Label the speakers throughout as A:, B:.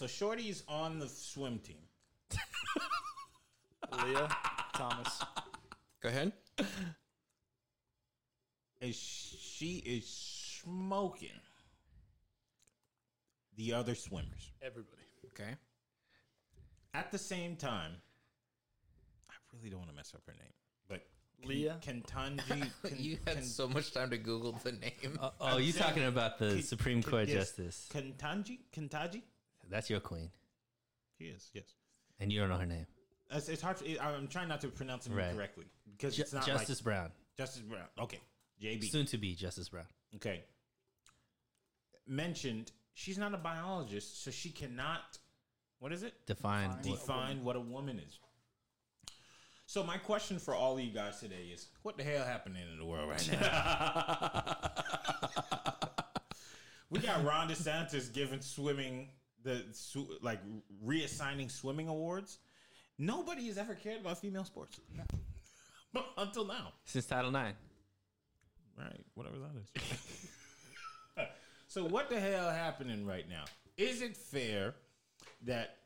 A: so Shorty's on the swim team.
B: Leah Thomas.
C: Go ahead.
A: And she is smoking the other swimmers.
B: Everybody.
C: Okay.
A: At the same time, I really don't want to mess up her name, but
B: Leah?
A: Kentanji.
C: you had so much time to Google the name.
D: Oh, oh you
A: saying-
D: talking about the
A: K-
D: Supreme
A: K-
D: Court
A: yes.
D: Justice?
A: Kentanji? Kentaji?
D: That's your queen,
A: He is, yes.
D: and you don't know her name.
A: It's, it's hard. To, I'm trying not to pronounce it
D: Right.
A: correctly because
D: Ju-
A: it's not
D: Justice
A: like
D: Brown,
A: Justice Brown. Okay, JB.
D: soon to be Justice Brown.
A: Okay. Mentioned she's not a biologist, so she cannot. What is it?
D: Define.
B: Define.
D: what-
A: a woman is. So my question for all of you guys today is: What the hell happening in the world right now? we got Ron DeSantis giving swimming the like reassigning swimming awards. Nobody has ever cared about female sports until now.
D: Since Title IX.
A: Right, whatever that is. so what the hell happening right now? Is it fair that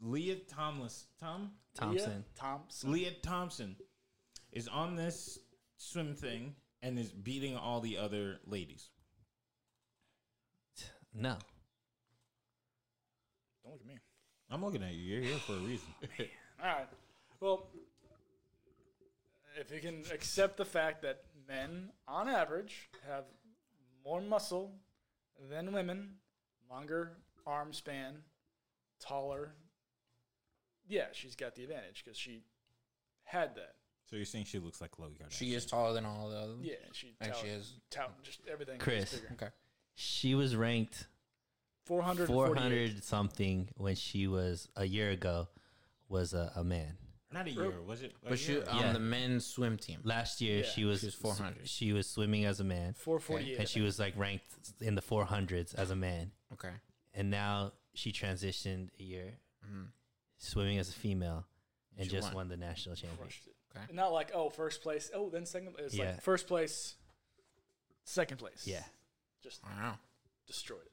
A: Leah Thomas Tom
D: Thompson.
B: Leah Thompson.
A: Leah Thompson is on this swim thing and is beating all the other ladies?
D: No.
B: Don't look at me.
A: I'm looking at you. You're here for a reason.
B: All right. Well, if you can accept the fact that men, on average, have more muscle than women, longer arm span, taller, yeah, she's got the advantage because she had that.
A: so you're saying she looks like Khloe Kardashian?
C: She is taller than all the others.
B: Yeah, she
C: And she is-
B: tout- just everything. is
D: Chris.
B: bigger.
C: Okay.
D: She was ranked
B: 448.
D: 400 something when she was a year ago was a, a man.
A: Not a year, was it?
C: But she
A: year?
C: on
D: Yeah.
C: the men's swim team.
D: Last year
B: Yeah.
D: she was
C: She was 400.
D: She was swimming as a man,
B: 448.
D: and she was like ranked in the 400s as a man.
C: Okay.
D: And now she transitioned a year, mm-hmm. swimming as a female, and
C: She
D: just
C: won.
D: won the national
B: crushed
D: championship.
B: it.
C: Okay.
B: Not like, oh, first place. Oh, then second. It's
D: Yeah.
B: like first place, second place.
D: Yeah.
B: Just
C: Wow.
B: destroyed it.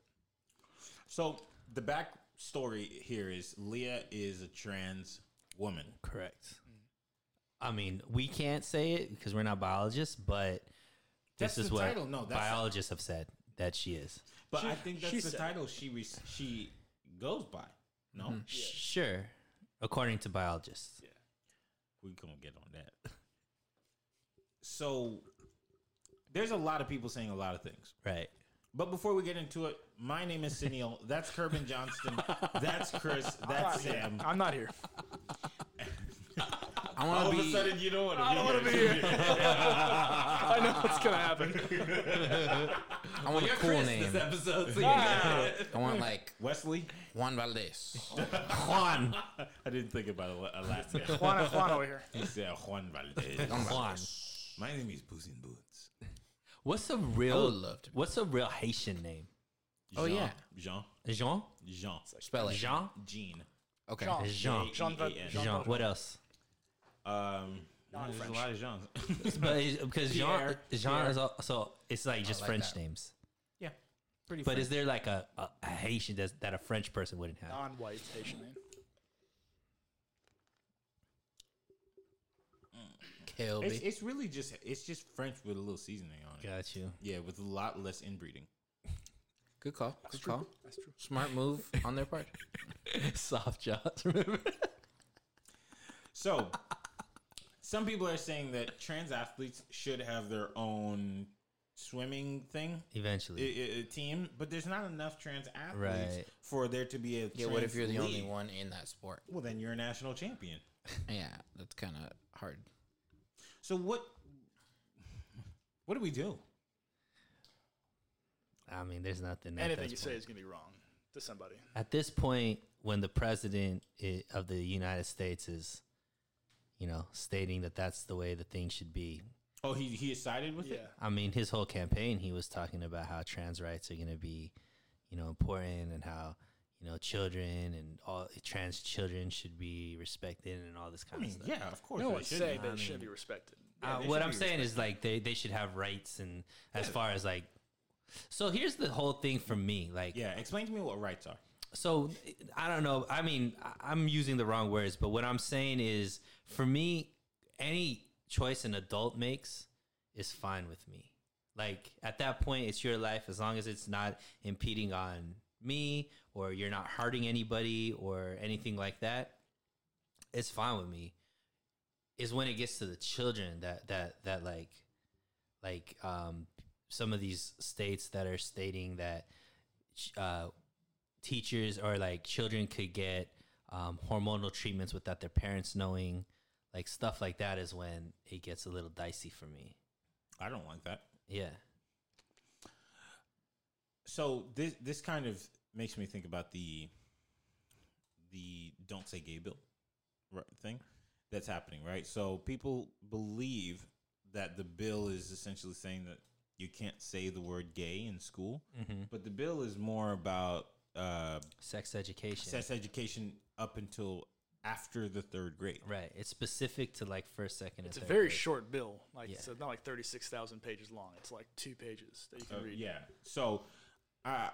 A: So the backstory here is Leah is a trans woman.
D: Correct. I mean, we can't say it because we're not biologists, but
A: That's
D: this is
A: the
D: what
A: title. No, that's
D: biologists have said that she is.
A: But
B: She-
A: I think that's the
B: said-
A: title she re- she goes by. No, mm-hmm.
D: Sure, according to biologists.
B: Yeah.
A: we gonna get on that. So there's a lot of people saying a lot of things.
D: Right.
A: But before we get into it, my name is Sunil. That's Kerbin Johnston. That's Chris. That's Sam.
B: I'm not here.
C: I
A: All
C: want
A: of
C: to
A: a
C: be.
A: sudden, you don't want to
B: I don't want to be
A: here.
B: here. I know what's gonna happen.
C: I want a cool name.
D: episode.
B: Ah,
C: I want like
A: Wesley.
C: Juan Valdez.
D: Juan.
A: I didn't think about a, a last name.
B: Juan, Juan over here.
A: He said Juan Valdez.
C: Juan
D: Juan.
C: Valdez.
A: My name is Puss in Boots.
D: What's a
C: I
D: real?
C: would love to.
D: What's a real Haitian name?
C: Oh, yeah.
A: Jean.
D: Jean.
A: Jean.
C: Spell it.
D: Jean.
A: Jean.
C: Okay.
B: Jean.
D: Jean.
B: Jean,
A: Jean-
B: Jean,
D: Jean. What else?
A: Um, there's a lot of Jeans.
D: But because Jean, Jean
B: Pierre.
D: is also it's like just
C: like
D: French
C: that.
D: names.
A: yeah, pretty.
D: But
A: French.
D: is there like a, a, a Haitian that's, that a French person wouldn't have?
B: Non-white Haitian name.
C: Kilby.
A: It's, it's really just it's just French with a little seasoning on it.
D: Got you.
A: Yeah, with a lot less inbreeding.
C: Good call. Good
B: true.
C: call.
B: That's true.
C: Smart move on their part.
D: Soft jaws. Remember?
A: So, some people are saying that trans athletes should have their own swimming thing
D: Eventually.
A: i- i- team, but there's not enough trans athletes
D: Right.
A: for there to be a.
C: Yeah. What if you're the only one in that sport?
A: Well, then you're a national champion.
C: Yeah, that's kind of hard.
A: So what? What do we do?
D: I mean, there's nothing. at
B: Anything
D: this
B: you say is gonna be wrong to somebody.
D: At this point, when the president of the United States is, you know, stating that that's the way the thing should be,
A: Oh, he he sided with
B: Yeah.
A: it.
D: I mean, his whole campaign, he was talking about how trans rights are going to be, you know, important and how, you know, children and all trans children should be respected and all this
A: I
D: kind
A: mean,
D: of stuff.
A: yeah, of course.
B: No
A: they
B: one's
A: should
B: saying
A: be.
B: they
A: I
B: shouldn't be respected.
A: Yeah,
D: Uh, what I'm saying
A: respected.
D: is like they, they should have rights and as
A: Yeah.
D: far as like, so here's the whole thing for me. Like,
A: yeah. Explain to me what rights are.
D: so I don't know. I mean, I'm using the wrong words, but what I'm saying is, for me, any choice an adult makes is fine with me. Like at that point, it's your life as long as it's not impeding on me or you're not hurting anybody or anything like that. It's fine with me. Is when it gets to the children that that that like like um some of these states that are stating that uh teachers or like children could get um, hormonal treatments without their parents knowing like stuff like that is when it gets a little dicey for me
A: I don't like that.
D: yeah
A: So this this kind of makes me think about the the don't say gay bill thing that's happening, right? So people believe that the bill is essentially saying that you can't say the word gay in school,
D: mm-hmm.
A: but the bill is more about uh,
D: sex education
A: sex education up until after the third grade.
D: right it's specific to like first second
B: It's a
D: and third
B: very
D: grade.
B: short bill. Like
D: Yeah.
B: it's not like thirty six thousand pages long. It's like two pages that you can
A: Uh,
B: read.
A: yeah. So, uh,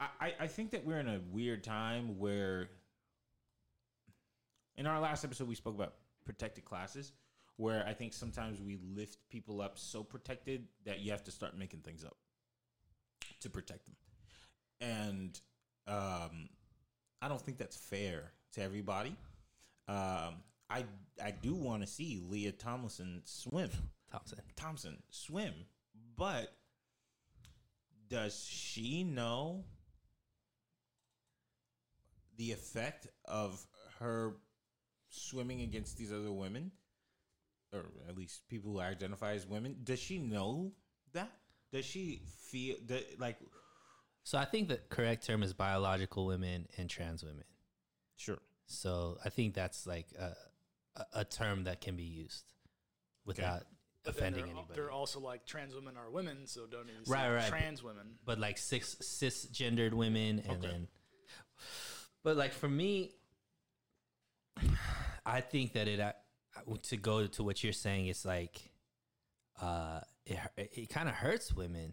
A: I I think that we're in a weird time where, in our last episode, we spoke about protected classes, where I think sometimes we lift people up so protected that you have to start making things up to protect them, and um, I don't think that's fair to everybody. Um, I I do want to see Leah Tomlinson swim.
D: thompson
A: Thompson swim, but does she know the effect of her swimming against these other women, or at least people who identify as women? Does she know that? Does she feel that like?
D: so i think the correct term is biological women and trans women
A: Sure.
D: so i think that's like a, a, a term that can be used without
B: But then
D: offending
B: they're,
D: anybody
B: They're also like trans women are women, so don't even say
D: Right, right.
B: trans women.
D: but like six cisgendered women and
A: Okay.
D: then but like for me i think that it to go to what you're saying it's like uh it, it kind of hurts women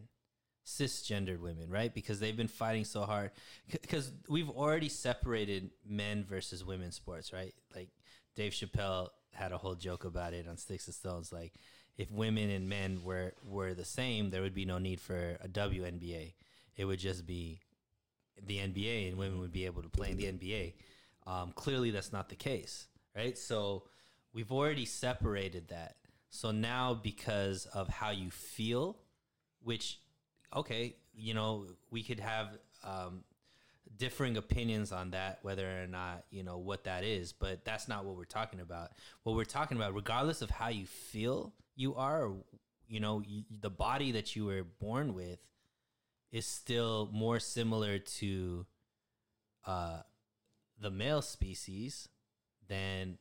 D: cisgendered women right? Because they've been fighting so hard. Because we've already separated men versus women sports right? Like dave chappelle had a whole joke about it on sticks and stones like if women and men were were the same there would be no need for a WNBA it would just be the NBA and women would be able to play in the NBA um, clearly that's not the case right? So we've already separated that. So now because of how you feel which okay you know we could have um, differing opinions on that whether or not you know what that is but that's not what we're talking about. What we're talking about regardless of how you feel you are or, you know you, the body that you were born with is still more similar to uh the male species than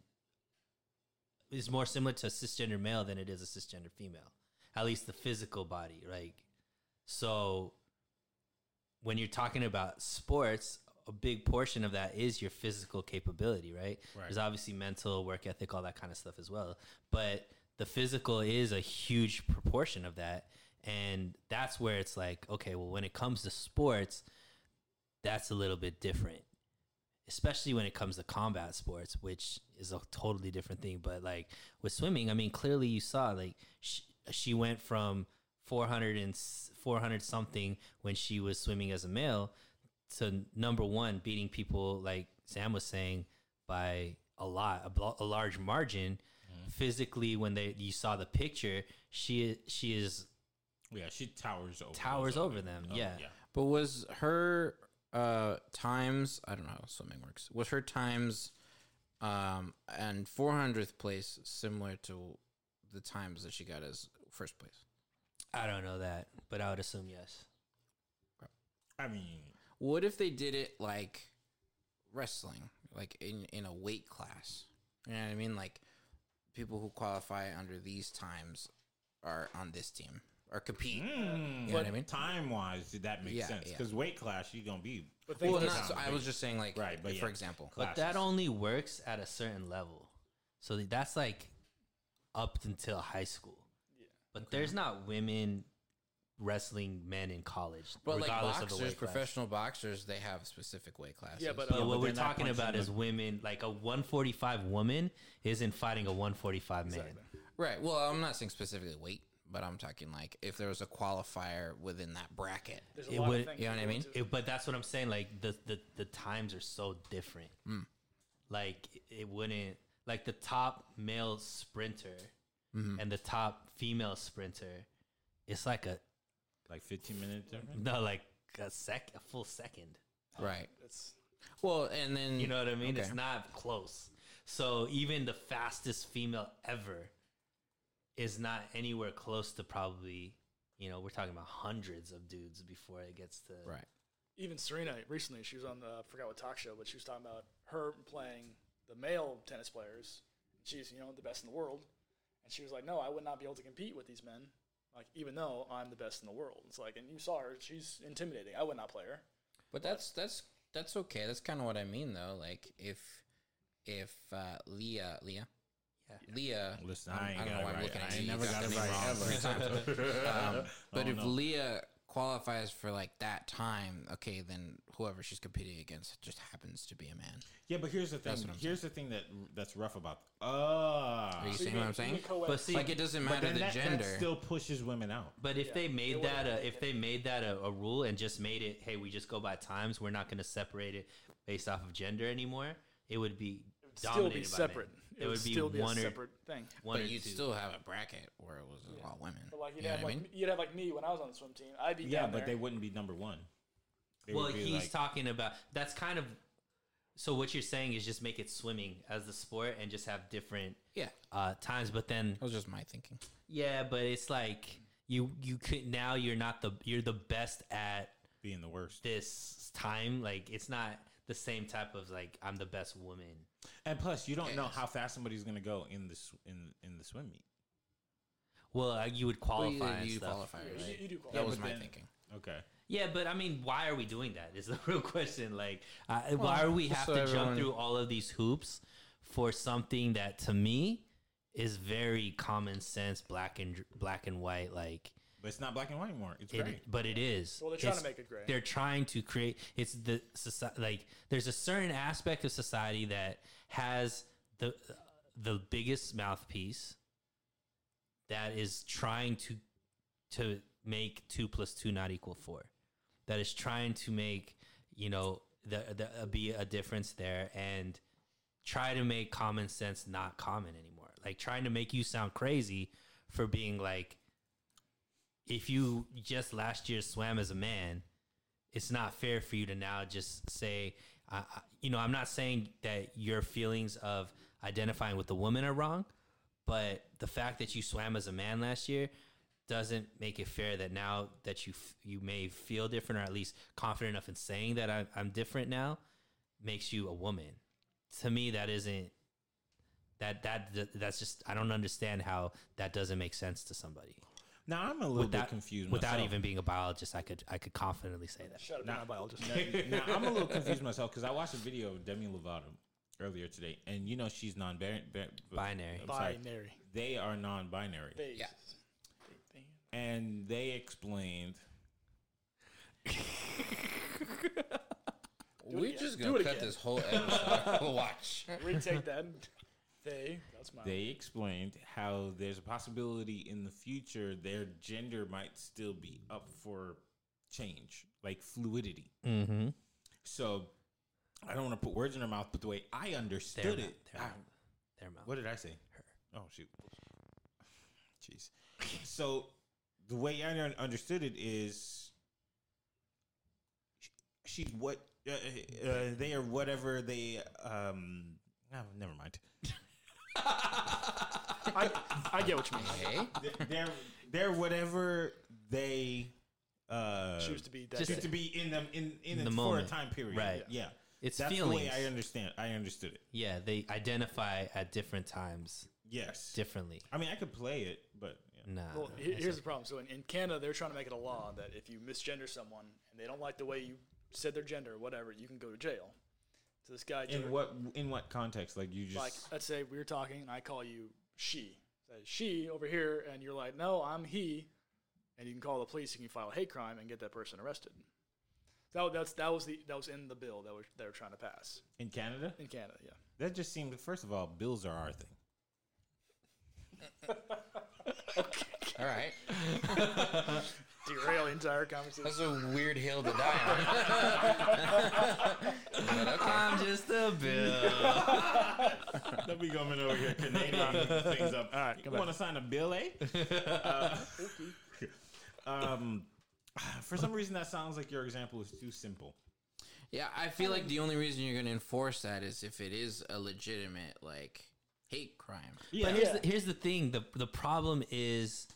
D: is more similar to a cisgender male than it is a cisgender female at least the physical body like so when you're talking about sports, a big portion of that is your physical capability, right?
A: Right.
D: There's obviously mental, work ethic, all that kind of stuff as well. But the physical is a huge proportion of that. And that's where it's like, okay, well, when it comes to sports, that's a little bit different. Especially when it comes to combat sports, which is a totally different thing. But like with swimming, I mean, clearly you saw like she, she went from 400 and 400 something when she was swimming as a male to number one beating people like sam was saying by a lot a, blo- a large margin mm-hmm. physically when they you saw the picture she she is
A: Yeah, she towers over.
D: Towers
A: those
D: over them,
A: oh,
D: yeah.
A: yeah.
C: But was her uh times I don't know how swimming works. Was her times um and 400th place similar to the times that she got as first place?
D: i don't know that but i would assume yes
A: I mean,
C: What if they did it like wrestling, like in in a weight class? You know what I mean? Like people who qualify under these times are on this team or compete.
A: Mm,
C: You know what I mean?
A: Time wise, did that make
C: Yeah,
A: sense?
C: yeah.
A: Because weight class, you're gonna be.
B: But
C: Well, not, so I was just saying, like,
A: Right, but
C: for
A: yeah.
C: example,
D: But that only works at a certain level. So that's like up until high school. Yeah. But there's not women wrestling men in college.
C: but like
D: regardless of the
C: boxers,
D: class.
C: professional boxers, they have specific weight classes.
B: Yeah, but,
D: But
B: uh,
A: but
D: what we're talking about is
A: the-
D: women. Like a 145 woman isn't fighting a 145 man.
B: Exactly.
C: right. Well, I'm not saying specifically weight, but I'm talking like if there was a qualifier within that bracket.
B: There's a
D: It
B: lot
D: would-
B: of
C: you know what I mean?
B: it.
D: It- but that's what I'm saying. Like the the, the times are so different.
C: Hmm.
D: Like it wouldn't like the top male sprinter
C: Mm-hmm.
D: and the top female sprinter. It's like a
A: Like 15 minutes difference.
D: no, like a sec, a full second.
C: Right.
B: It's
C: Well, and then
D: You know what I mean? It's not close. So even the fastest female ever is not anywhere close to probably. You know, we're talking about hundreds of dudes before it gets to
C: right.
B: even Serena recently. She was on the I forgot what talk show, but she was talking about her playing the male tennis players. She's you know the best in the world, and she was like, "No, I would not be able to compete with these men." Like even though I'm the best in the world, it's like, and you saw her; she's intimidating. I would not play her.
C: But that's that's that's okay. That's kind of what I mean, though. Like if if uh, Leah Leah.
D: Yeah.
C: Leah,
A: Listen,
C: I'm-
A: I
C: don't know
A: it
C: why I'm looking
A: I
C: at
A: ain't
C: you.
A: never
C: You
A: got
C: got
A: it right
C: name wrong
A: ever.
C: Um, but
A: Oh,
C: if
A: no.
C: Leah qualifies for like that time, okay, then whoever she's competing against just happens to be a man.
A: Yeah, but here's the thing.
C: That's what I'm
A: Here's the thing that that's rough about. Ah,
C: Are you
B: So
C: seeing what I'm saying?
D: But see,
C: Like it doesn't
A: but
C: matter
A: then
C: the
A: that,
C: gender.
A: that still pushes women out.
D: But if
B: Yeah,
D: they made
B: wouldn't
D: that a, if they made that a, a rule and just made it, hey, we just go by times, we're not going to separate it based off of gender anymore. It would be
B: it still be
D: by
B: separate.
D: men.
B: It, would still be
D: one
B: a
D: or
B: separate thing.
D: one
C: but you'd
D: two.
C: still have a bracket where it was all women.
B: But like you'd
C: You
B: have
C: what I
B: like
C: mean?
B: you'd have like me when I was on the swim team. I'd be
A: Yeah,
B: down
A: but
B: there.
A: they wouldn't be number one. They
D: well, he's
A: like-
D: talking about that's kind of. So what you're saying is just make it swimming as the sport and just have different
C: Yeah,
D: uh, times, but then
C: that was just my thinking.
D: yeah, but it's like you you could now you're not the you're the best at
A: being the worst.
D: this time. Like it's not the same type of like I'm the best woman.
A: And plus, you don't know how fast somebody's gonna go in the in in the swim meet.
D: Well, uh, you would
C: Well, you-
D: qualify
C: you qualify,
B: Yeah,
C: right?
B: you, you do
C: That
B: qualify.
C: was my
A: then-
C: thinking.
A: Okay.
D: Yeah, but I mean, why are we doing that? Is the real question. Like, uh, why are we have
C: so
D: to
C: everyone-
D: jump through all of these hoops for something that to me is very common sense, black and black and white. Like,
A: But it's not black and white anymore. It's
D: it,
A: gray.
D: but it is.
B: Well, they're trying to make it gray.
D: They're trying to create. It's the society. Like, there's a certain aspect of society that has the the biggest mouthpiece that is trying to to make two plus two not equal four. That is trying to make you know the, the uh, be a difference there and try to make common sense not common anymore. Like trying to make you sound crazy for being like if you just last year swam as a man, it's not fair for you to now just say, you know, I'm not saying that your feelings of identifying with the woman are wrong, but the fact that you swam as a man last year doesn't make it fair that now that you f- you may feel different or at least confident enough in saying that I, I'm different now makes you a woman. To me, that isn't that that that's just I don't understand how that doesn't make sense to somebody
A: Now I'm a little
D: without
A: bit confused.
D: without
A: myself.
D: even being a biologist. I could I could confidently say that.
B: Shut up,
A: Nah.
B: nah. biologist.
A: now, now, I'm a little confused myself because I watched a video of Demi Lovato earlier today, and you know she's non-binary.
D: Uh, Binary.
A: I'm sorry. They are non-binary,
B: They,
C: Yeah.
B: they- they-
A: and they explained.
C: We're just gonna
B: it
C: cut
B: again.
C: this whole episode. Watch.
B: retake that. They. That's my.
A: They explained how there's a possibility in the future their gender might still be up for change, like fluidity.
D: Mm-hmm.
A: So I don't want to put words in her mouth, but the way I
D: Their
A: understood
D: mouth.
A: it,
D: Their
A: I-
D: mouth. Their mouth.
A: What did I say? Her. Oh shoot. Jeez. So the way I understood it is, sh- she's what uh, uh, they are. Whatever they. Um. No, never mind.
B: I, I get what you mean.
C: Hey,
A: They're- they're they're whatever they uh,
B: Choose to be. That
D: Just
B: day.
A: choose to be in them in in,
D: In
A: it
D: the
A: for
D: moment.
A: a time period.
D: Right.
A: Yeah.
D: It's
A: That's
D: feelings.
A: the way I understand. I understood it.
D: Yeah, they identify at different times
A: Yes.
D: differently.
A: I mean, I could play it, but yeah.
D: Nah.
B: Well, he- here's the problem. So in, in Canada, they're trying to make it a law that if you misgender someone and they don't like the way you said their gender or whatever, you can go to jail. So this guy,
A: In what in what context? Like you just
B: like, let's say we were talking and I call you she. Say she over here, and you're like, no, I'm he, and you can call the police. You can file a hate crime and get that person arrested. That, that's that was the that was in the bill that was they were trying to pass
A: in Canada.
B: in Canada. Yeah.
A: That just seemed. First of all, bills are our thing.
C: All right.
B: Derail the entire conversation.
C: That's a weird hill to die on. but okay.
D: I'm just a bill.
A: They'll be coming over here, Canadian things up.
B: All right,
A: you want to sign a bill, eh? Uh, um, for some reason, that sounds like your example is too simple.
C: Yeah, I feel like the only reason you're going to enforce that is if it is a legitimate like hate crime.
A: Yeah,
D: But here's,
B: Yeah.
D: the, here's the thing: the the problem is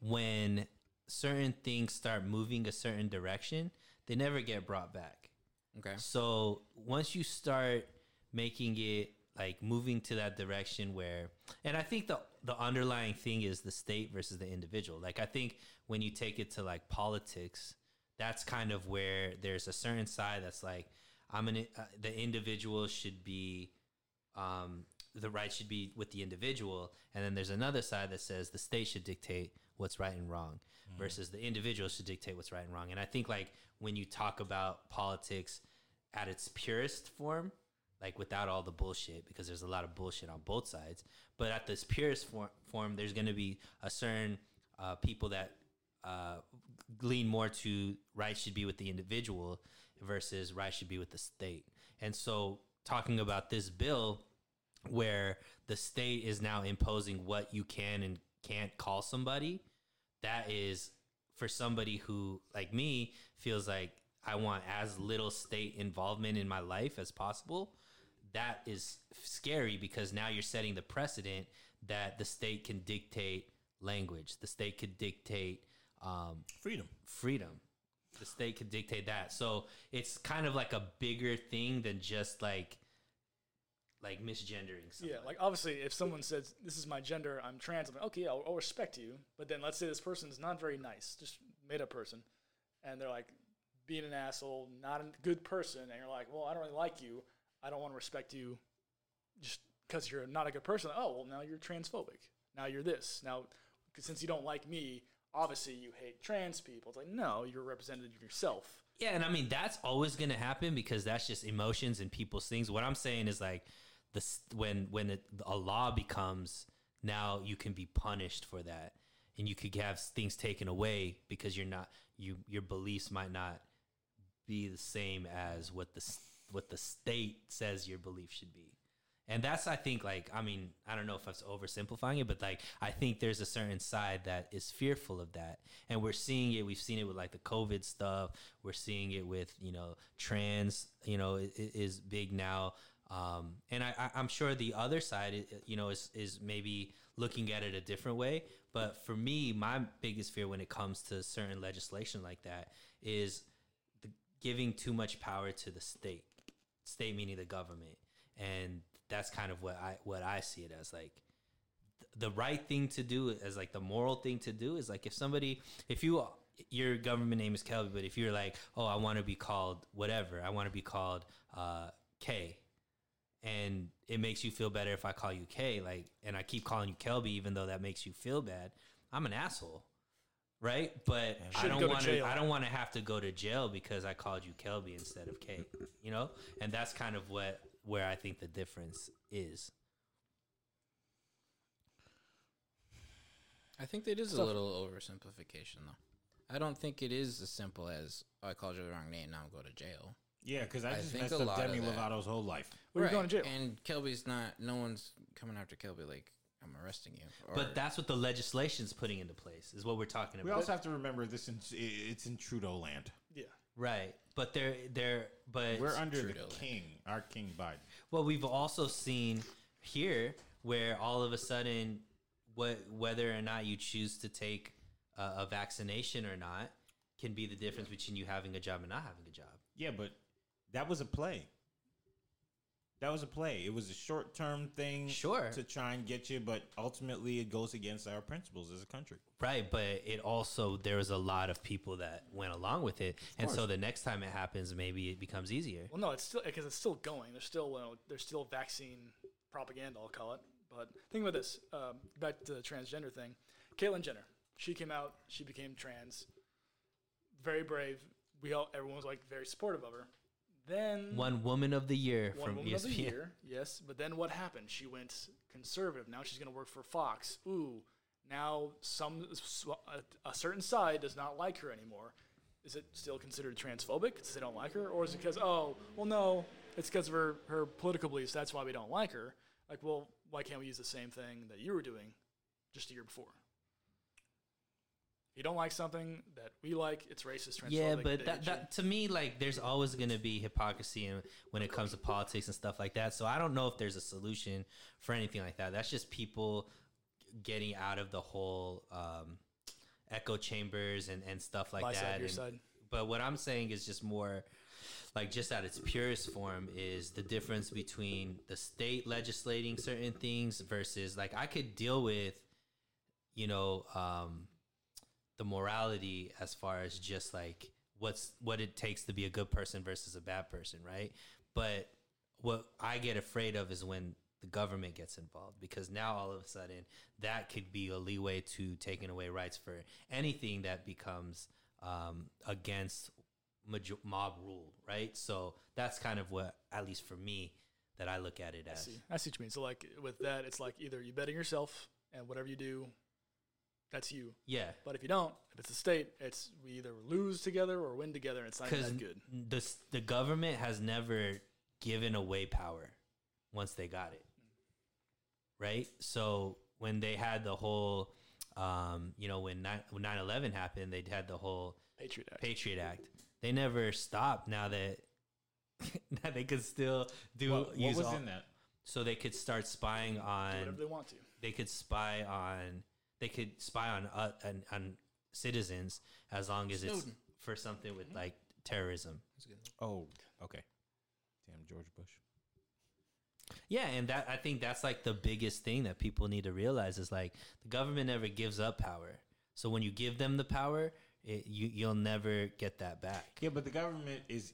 D: when certain things start moving a certain direction, they never get brought back.
C: Okay.
D: So once you start making it like moving to that direction where and I think the the underlying thing is the state versus the individual. Like I think when you take it to like politics, that's kind of where there's a certain side that's like I'm an uh, the individual should be um the right should be with the individual and then there's another side that says the state should dictate what's right and wrong versus the individual should dictate what's right and wrong. And i think like when you talk about politics at its purest form like without all the bullshit because there's a lot of bullshit on both sides but at this purest for- form there's going to be a certain uh, people that uh, lean more to right should be with the individual versus right should be with the state. And so talking about this bill where the state is now imposing what you can and can't call somebody that is for somebody who like me feels like i want as little state involvement in my life as possible that is scary because now you're setting the precedent that the state can dictate language the state could dictate um,
A: freedom.
D: freedom. The state could dictate that. So it's kind of like a bigger thing than just like like misgendering.
B: Yeah, like obviously, if someone says this is my gender, I'm trans, I'm like, okay, I'll, I'll respect you. But then let's say this person's not very nice, just made up person, and they're like being an asshole, not a good person, and you're like, well, I don't really like you. I don't want to respect you, just because you're not a good person. Oh, well, now you're transphobic. Now you're this. Now, since you don't like me, obviously you hate trans people. It's like, no, you're representative of yourself.
D: Yeah, and I mean that's always going to happen because that's just emotions and people's things. What I'm saying is like the when when it, a law becomes now you can be punished for that, and you could have things taken away because you're not you your beliefs might not be the same as what the what the state says your belief should be. And that's I think like I mean I don't know if I was oversimplifying it, but like I think there's a certain side that is fearful of that, and we're seeing it. We've seen it with like the COVID stuff. We're seeing it with you know trans. You know is big now, um, and I, I'm sure the other side you know is is maybe looking at it a different way. But for me, my biggest fear when it comes to certain legislation like that is the, giving too much power to the state, state meaning the government, and that's kind of what I what I see it as like the right thing to do as like the moral thing to do is like if somebody if you your government name is Kelby, but if you're like oh I want to be called whatever I want to be called uh, K, and it makes you feel better if I call you K like and I keep calling you Kelby even though that makes you feel bad I'm an asshole right but I
B: Shouldn't
D: don't want to. I don't want to have to go to jail because I called you Kelby instead of K you know and that's kind of what where I think the difference is
C: I think that is a little oversimplification, though. I don't think it is as simple as oh, I called you the wrong name. Now I'm going to jail.
A: Yeah, because I
C: I
A: just
C: think
A: messed
C: a
A: up
C: lot
A: Demi
C: of that-
A: Lovato's whole life.
B: Well, you're going to jail.
C: And Kelby's not. No one's coming after Kelby like I'm arresting you. Or,
D: But that's what the legislation's putting into place is what we're talking about.
A: We also have to remember this. In, it's in Trudeau land.
B: Yeah.
D: right. But they're they're but
A: We're under
C: Trudeau
A: the
C: land.
A: king, our King Biden.
D: well we've also seen here where all of a sudden what whether or not you choose to take a, a vaccination or not can be the difference between you having a job and not having a job.
A: Yeah, but that was a play. that was a play. It was a short term thing,
D: Sure.
A: to try and get you, but ultimately it goes against our principles as a country.
D: Right, but it also there was a lot of people that went along with it, and so the next time it happens, maybe it becomes easier.
B: Well, no, it's still because it's still going. There's still uh, there's still vaccine propaganda. I'll call it. But think about this. Um, back to the transgender thing. Caitlyn Jenner. She came out. She became trans. Very brave. We all everyone was like very supportive of her. Then
D: One woman of the year
B: one
D: from
B: woman of the
D: ESPN.
B: year, yes. But then what happened? She went conservative. Now she's going to work for Fox. Ooh, now some a, a certain side does not like her anymore. Is it still considered transphobic because they don't like her, or is it because oh well no, it's because of her her political beliefs. That's why we don't like her. Like well, why can't we use the same thing that you were doing just a year before? You don't like something that we like, it's racist.
D: Yeah, but that, that to me, like, there's always going to be hypocrisy in, when it comes to politics and stuff like that. So I don't know if there's a solution for anything like that. That's just people getting out of the whole um, echo chambers and, and stuff like
B: My
D: that.
B: side, your
D: and-
B: side.
D: But what I'm saying is just more like just at its purest form is the difference between the state legislating certain things versus like I could deal with, you know, um, the morality as far as just like what's what it takes to be a good person versus a bad person, right? But what I get afraid of is when the government gets involved because now all of a sudden that could be a leeway to taking away rights for anything that becomes um, against major- mob rule, right? So that's kind of what, at least for me, that I look at it
B: I
D: as.
B: see. I see what you mean. So like with that, it's like either you bet on yourself and whatever you do, that's you.
D: Yeah,
B: But if you don't, if it's a state, it's we either lose together or win together, and it's not
D: because
B: that good.
D: the the government has never given away power once they got it, right? So when they had the whole, um, you know, when 9 when 9/11 happened, they had the whole
B: Patriot Act.
D: Patriot Act. They never stopped. Now that now they could still do
A: What, what
D: use
A: was
D: all-
A: in that?
D: so they could start spying
B: Do
D: on
B: whatever they want to.
D: they could spy on they could spy on uh, on, on citizens as long as it's for something with like terrorism.
A: Oh, okay. Damn, George Bush.
D: Yeah, and that I think that's like the biggest thing that people need to realize is like the government never gives up power. So when you give them the power, it, you you'll never get that back.
A: Yeah, but the government is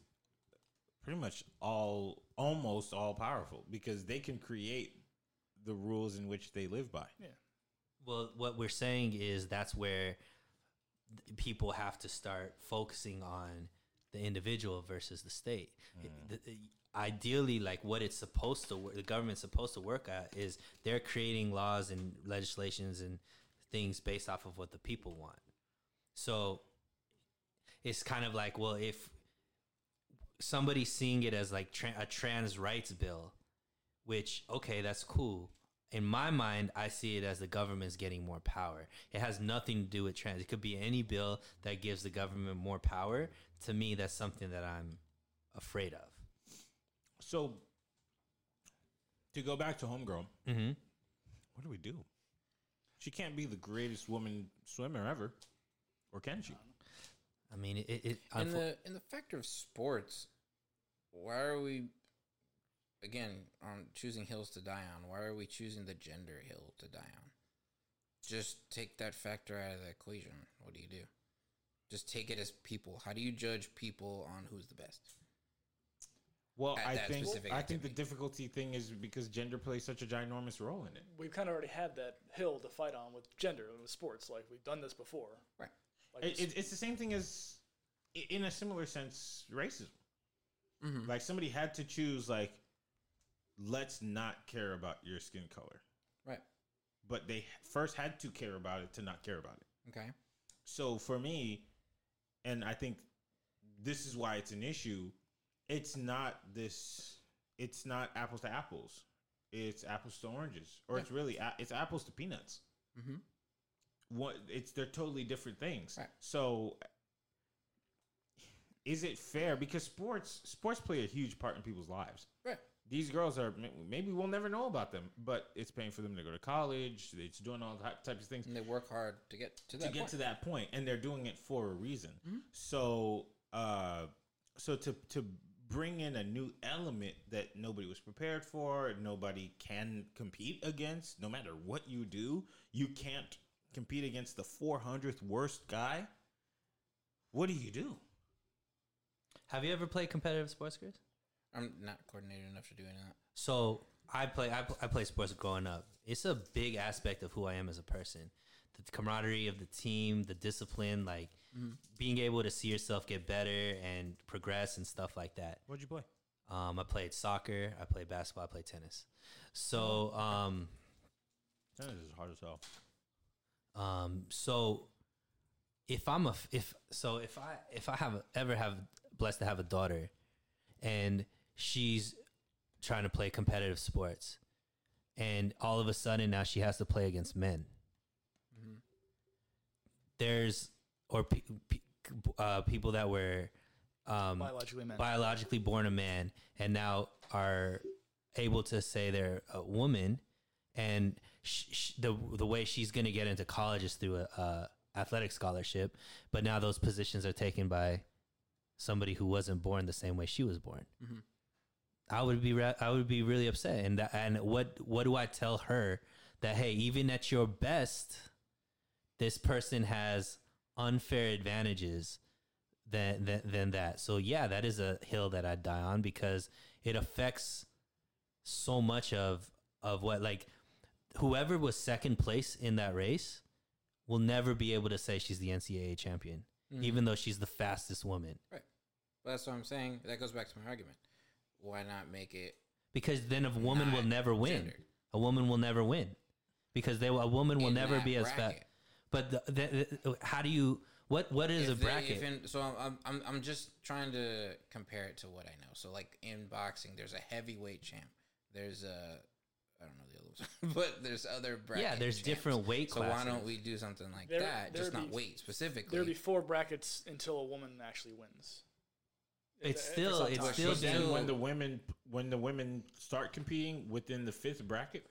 A: pretty much all, almost all powerful because they can create the rules in which they live by.
B: Yeah.
D: Well, what we're saying is that's where people have to start focusing on the individual versus the state. Mm. The- the- ideally, like what it's supposed to, work, the government's supposed to work at is they're creating laws and legislations and things based off of what the people want. So it's kind of like, well, if somebody's seeing it as like tra- a trans rights bill, which okay, that's cool. In my mind, I see it as the government's getting more power. It has nothing to do with trans. It could be any bill that gives the government more power. To me, that's something that I'm afraid of.
A: So, to go back to Homegirl,
D: Mm-hmm.
A: what do we do? She can't be the greatest woman swimmer ever, or can she?
D: I mean, it. it
C: In
D: unfo-
C: the in the factor of sports, why are we again on choosing hills to die on? Why are we choosing the gender hill to die on? Just take that factor out of the equation. What do you do? Just take it as people. How do you judge people on who's the best?
A: Well, I think
C: specific
A: I think the difficulty thing is because gender plays such a ginormous role in it.
B: We've kind of already had that hill to fight on with gender and with sports. Like we've done this before.
C: Right.
B: Like
A: It, it, it's the same thing as, in a similar sense, racism.
C: Mm-hmm.
A: Like somebody had to choose, like, let's not care about your skin color,
C: Right.
A: but they first had to care about it to not care about it.
C: Okay.
A: So for me, and I think this is why it's an issue. It's not this. It's not apples to apples. It's apples to oranges, or it's really it's apples to peanuts.
C: Mm-hmm.
A: What it's they're totally different things.
C: Right.
A: So is it fair? Because sports sports play a huge part in people's lives.
C: Right.
A: These girls are maybe we'll never know about them, but it's paying for them to go to college. It's doing all type- types of things
C: And they work hard to get to that
A: to get
C: point.
A: to that point and they're doing it for a reason
C: Mhm.
A: so uh so to to bring in a new element that nobody was prepared for, nobody can compete against. No matter what you do, you can't compete against the 400th worst guy. What do you do?
D: Have you ever played competitive sports, Chris?
C: I'm not coordinated enough to doing that.
D: So I play I, pl- I play sports growing up. It's a big aspect of who I am as a person. The camaraderie of the team, the discipline, like being able to see yourself get better and progress and stuff like that.
A: What'd you play?
D: Um, I played soccer, I played basketball, I played tennis. So um,
A: Tennis is hard as hell.
D: Um, so if I'm a f- if so if I if I have ever have blessed to have a daughter, and she's trying to play competitive sports, and all of a sudden now she has to play against men. There's or pe- pe- uh, people that were um,
B: Biologically men.
D: biologically born a man and now are able to say they're a woman. And sh- sh- the the way she's going to get into college is through a, a athletic scholarship. But now those positions are taken by somebody who wasn't born the same way she was born I would be ra- I would be really upset and that, and what what do I tell her that hey even at your best this person has unfair advantages than, than than that. So yeah, that is a hill that I die on because it affects so much of of what like whoever was second place in that race will never be able to say she's the NCAA champion, mm-hmm. even though she's the fastest woman.
C: Right. But that's what I'm saying. That goes back to my argument. Why not make it?
D: Because then a woman will never win.
C: gendered.
D: A woman will never win because they a woman will
C: In
D: never be as fast.
C: bracket.
D: But the, the, the- how do you what what is a
C: If they-
D: bracket?
C: if in- so I'm, I'm I'm just trying to compare it to what I know. So like in boxing, there's a heavyweight champ. There's a I don't know the other ones, but there's other brackets.
D: Yeah, there's different weight
C: So why don't we do something like
B: There-
C: that? Just
B: there'd
C: not
B: be-
C: weight specifically.
B: There'd be four brackets until a woman actually wins.
D: It's
B: If- if
D: still-
B: on
D: it's still
A: But then when the women when the women start competing within the fifth bracket,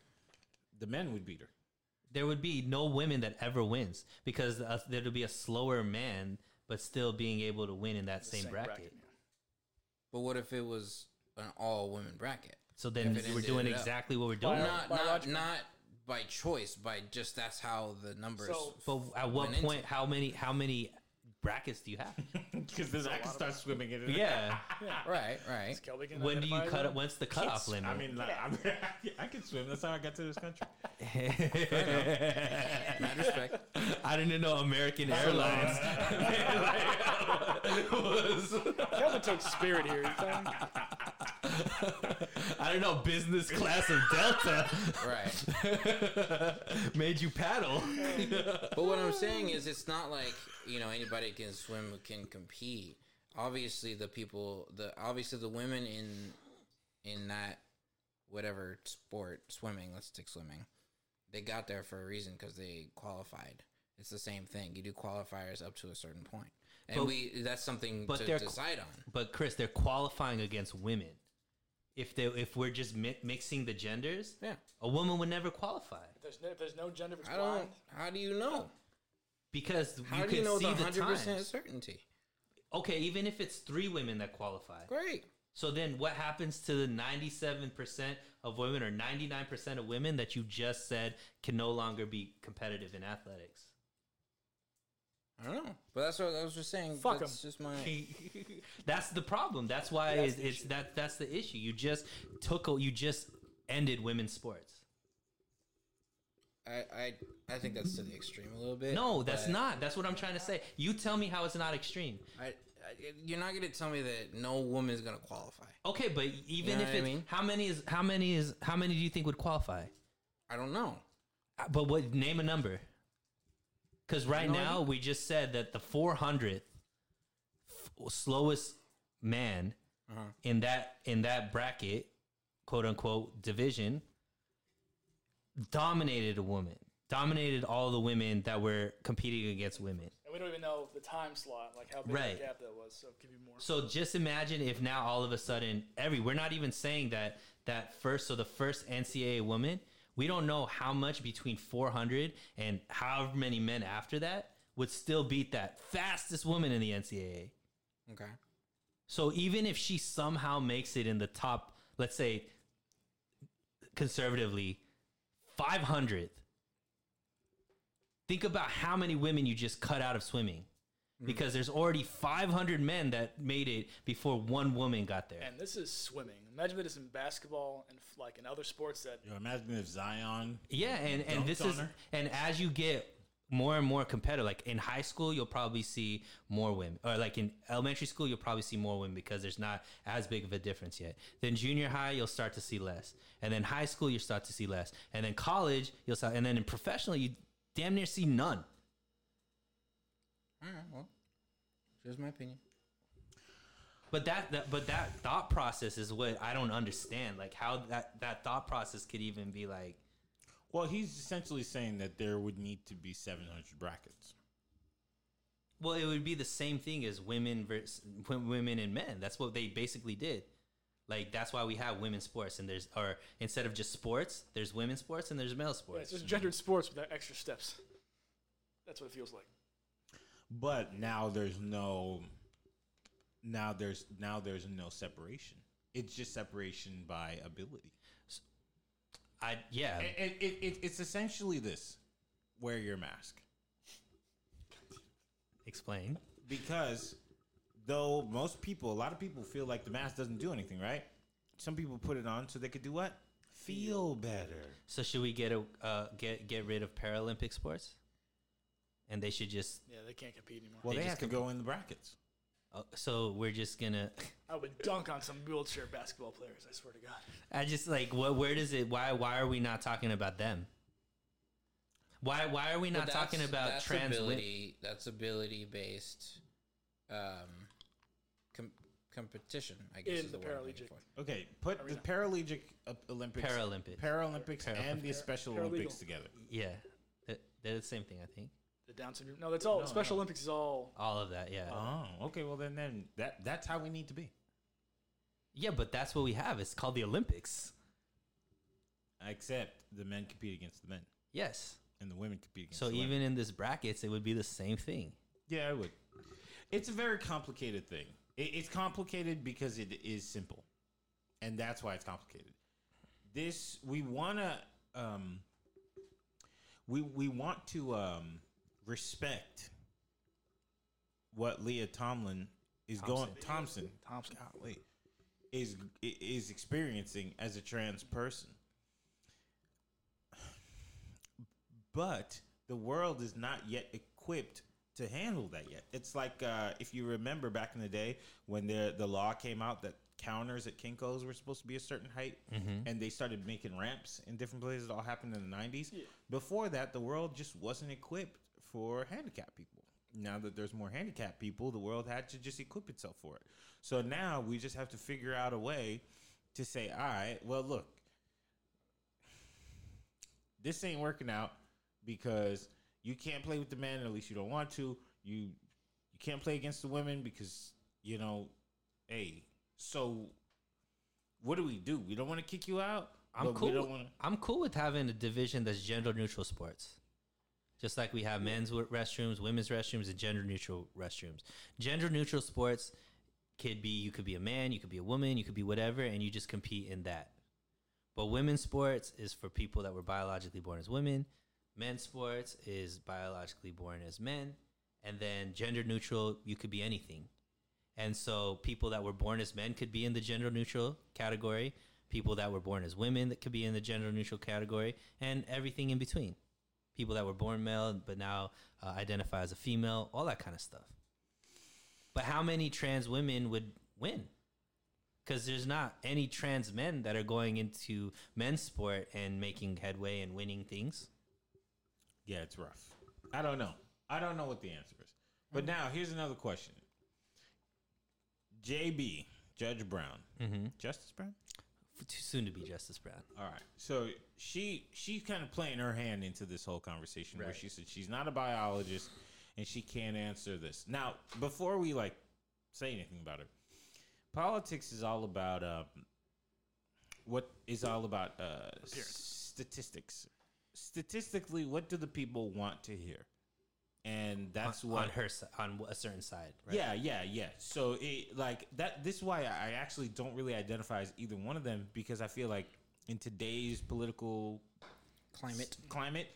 A: the men would beat her.
D: there would be no women that ever wins because uh, there'd be a slower man, but still being able to win in that
B: The
D: same, bracket.
B: yeah.
C: But what if it was an all women bracket?
D: So then we're doing exactly what we're doing.
B: Bio-
C: not not not by choice, by just that's how the numbers.
B: So-
D: but at what
C: went into
D: point? How many? How many brackets do you have?
A: Because then I can start swimming in it.
D: yeah.
C: right, right.
D: When do you cut? it? When's the cutoff limit?
A: I mean, like, I'm, I can swim. That's how I got to this country.
C: Mad respect.
D: I didn't know American Airlines was.
B: Kelvin took spirit here. You know?
D: I don't know business class of Delta
C: Right.
D: made you paddle.
C: But what I'm saying is, it's not like you know anybody can swim who can compete. Obviously, the people, the obviously the women in in that whatever sport, swimming. Let's stick swimming. They got there for a reason because they qualified. It's the same thing. You do qualifiers up to a certain point. point, and
D: But-
C: we that's something
D: but
C: to
D: they're-
C: decide on.
D: But Chris, they're qualifying against women. If they if we're just mi- mixing the genders,
C: Yeah,
D: a woman would never qualify
B: If there's no, if there's no gender,
C: I don't. How do you know?
D: because
C: How
D: you
C: do
D: can
C: you know
D: see
C: the
D: the
C: hundred percent certainty?
D: Okay, even if it's three women that qualify,
C: Great.
D: so then what happens to the ninety-seven percent of women or ninety-nine percent of women that you just said can no longer be competitive in athletics?
C: I don't know, but that's what I was just saying.
B: Fuck
C: that's just my.
D: that's the problem. That's why
B: That's
D: it's,
B: the
D: it's
B: issue.
D: that that's the issue. You just took a, you just ended women's sports.
C: I, I I think that's to the extreme a little bit.
D: No, that's
C: but
D: not. That's what I'm trying to say. You tell me how it's not extreme.
C: I, I, you're not gonna tell me that no woman is gonna qualify.
D: Okay, but even
C: know
D: if
C: what I
D: it's
C: mean?
D: how many is how many is how many do you think would qualify?
C: I don't know.
D: Uh, But what name a number? Because right
C: No
D: now we just said that the 400th f- slowest man
C: Uh-huh.
D: in that in that bracket, quote unquote division, dominated a woman, dominated all the women that were competing against women.
B: and we don't even know the time slot, like how big
D: Right.
B: the gap that was. So give you more.
D: So just imagine if now all of a sudden every we're not even saying that that first so the first NCAA woman we don't know how much between 400 and however many men after that would still beat that fastest woman in the NCAA.
C: Okay.
D: So even if she somehow makes it in the top, let's say conservatively, 500th, think about how many women you just cut out of swimming. Mm-hmm. Because there's already 500 men that made it before one woman got there.
B: And this is swimming. Imagine if it's in basketball and like in other sports that
A: You know, imagine if Zion.
D: Yeah, and, and
A: Dunked
D: this
A: on
D: is
A: her.
D: and as you get more and more competitive, like in high school, you'll probably see more women, or like in elementary school, you'll probably see more women because there's not as big of a difference yet. Then junior high, you'll start to see less, and then high school, you start to see less, and then college, you'll start, and then in professional, you damn near see none.
C: All right, well, here's my opinion.
D: But that, that but that thought process is what I don't understand. Like how that that thought process could even be like
A: Well, he's essentially saying that there would need to be 700 brackets.
D: Well, it would be the same thing as women versus women and men. That's what they basically did. Like that's why we have women's sports and there's or instead of just sports, there's women's sports and there's male
B: yeah, it's just gendered sports without extra steps. That's what it feels like.
A: But now there's no. Now there's now there's no separation. It's just separation by ability.
D: I yeah.
A: It, it, it, it's essentially this: wear your mask.
D: Explain.
A: because though most people, a lot of people feel like the mask doesn't do anything, right? Some people put it on so they could do what? Feel better.
D: So should we get a uh, get get rid of Paralympic sports? And they should just
B: Yeah, they can't compete anymore.
A: Well,
D: They
A: they,
D: just
A: have to go in the brackets.
D: uh, so we're just gonna
B: I would dunk on some wheelchair basketball players. I swear to God.
D: I just like what where does it why why are we not talking about them? Why why are we not
C: But
D: talking about
C: that's
D: trans women?
C: ability. That's ability based, um, com- competition. I guess
B: In
C: is
B: the
C: the, word I'm looking
B: Paralympic.
C: for.
A: Okay, put the
B: Arena.
A: Paralympic uh, Olympics,
D: Paralympic.
A: Paralympics, and the Special
B: paralegal.
A: Olympics together.
D: Yeah. They're- They're the same thing, I think.
B: The Down syndrome. No, that's all.
A: No,
B: Special
A: no.
B: Olympics is all.
D: All of that, yeah.
A: Oh, okay. Well, then, then that that's how we need to be.
D: Yeah, but that's what we have. It's called the Olympics.
A: Except the men compete against the men,
D: Yes.
A: and the women compete against. The men.
D: So
A: the
D: even
A: women.
D: in this brackets, it would be the same thing.
A: yeah, I would. It's a very complicated thing. It, it's complicated because it is simple, and that's why it's complicated. This we want to um, we we want to um, respect what Leah Tomlin is going Thompson
B: Thompson.
A: golly, is is experiencing as a trans person. But the world is not yet equipped to handle that yet. It's like uh, if you remember back in the day when the the law came out that counters at Kinkos were supposed to be a certain height, and they started making ramps in different places. It all happened in the '90s. Before that, the world just wasn't equipped for handicapped people. Now that there's more handicapped people, the world had to just equip itself for it. So now we just have to figure out a way to say, all right, well, look, this ain't working out because you can't play with the men, at least you don't want to. You you can't play against the women because you know, hey. So what do we do? We don't want to kick you out.
D: I'm cool.
A: We don't want to.
D: I'm cool with having a division that's gender neutral sports. Just like we have men's restrooms, women's restrooms, and gender neutral restrooms. Gender neutral sports could be you could be a man, you could be a woman, you could be whatever, and you just compete in that. But women's sports is for people that were biologically born as women. Men's sports is biologically born as men. And then gender neutral, you could be anything. And so people that were born as men could be in the gender neutral category. People that were born as women that could be in the gender neutral category, and everything in between. People that were born male but now uh, identify as a female, all that kind of stuff. But how many trans women would win? Because there's not any trans men that are going into men's sport and making headway and winning things.
A: Yeah, it's rough. I don't know. I don't know what the answer is. But now here's another question. JB, Judge Brown,
D: Mm-hmm.
A: Justice Brown.
D: Too soon to be Justice Brown.
A: All right. So she she's kind of playing her hand into this whole conversation where she said she's not a biologist and she can't answer this. Now, before we like say anything about it, politics is all about um, what is all about uh, statistics. Statistically, what do the people want to hear? And that's
D: on,
A: what
D: on her on a certain side. Right?
A: Yeah, yeah, yeah. So it like that. This is why I actually don't really identify as either one of them because I feel like in today's political
C: Climate.
A: climate,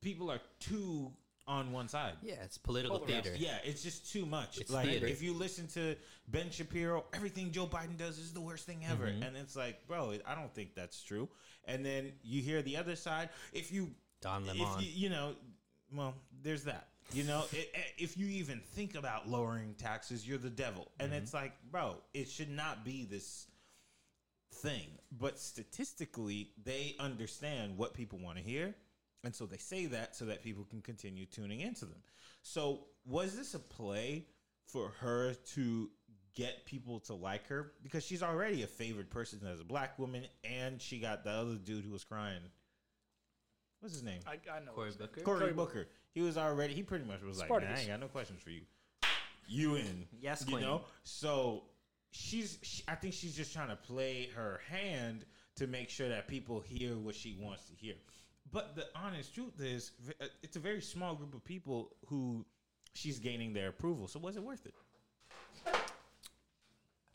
A: people are too on one side.
D: yeah, it's political
B: Polarized.
D: theater.
A: Yeah, it's just too much.
D: It's
A: like
D: theater.
A: if you listen to Ben Shapiro, everything Joe Biden does is the worst thing ever,
D: Mm-hmm.
A: and it's like, bro, I don't think that's true. And then you hear the other side. If you,
D: Don
A: if
D: Lemon.
A: you, you know, well, there's that. You know, it, it- if you even think about lowering taxes, you're the devil, and
D: Mm-hmm.
A: it's like, bro, it should not be this thing. But statistically, they understand what people want to hear. And so they say that so that people can continue tuning into them. So, was this a play for her to get people to like her? Because she's already a favored person as a black woman, and she got the other dude who was crying. What's his name?
B: I, I know.
D: Cory
B: his name.
D: Booker.
A: Cory
B: Cory
A: Booker. He was already, he pretty much was like,
B: Spartacus.
A: man, I ain't got no questions for you. You in.
D: Yes, queen.
A: You know? So she's, she, I think she's just trying to play her hand to make sure that people hear what she wants to hear. But the honest truth is, uh, it's a very small group of people who she's gaining their approval. So was it worth it?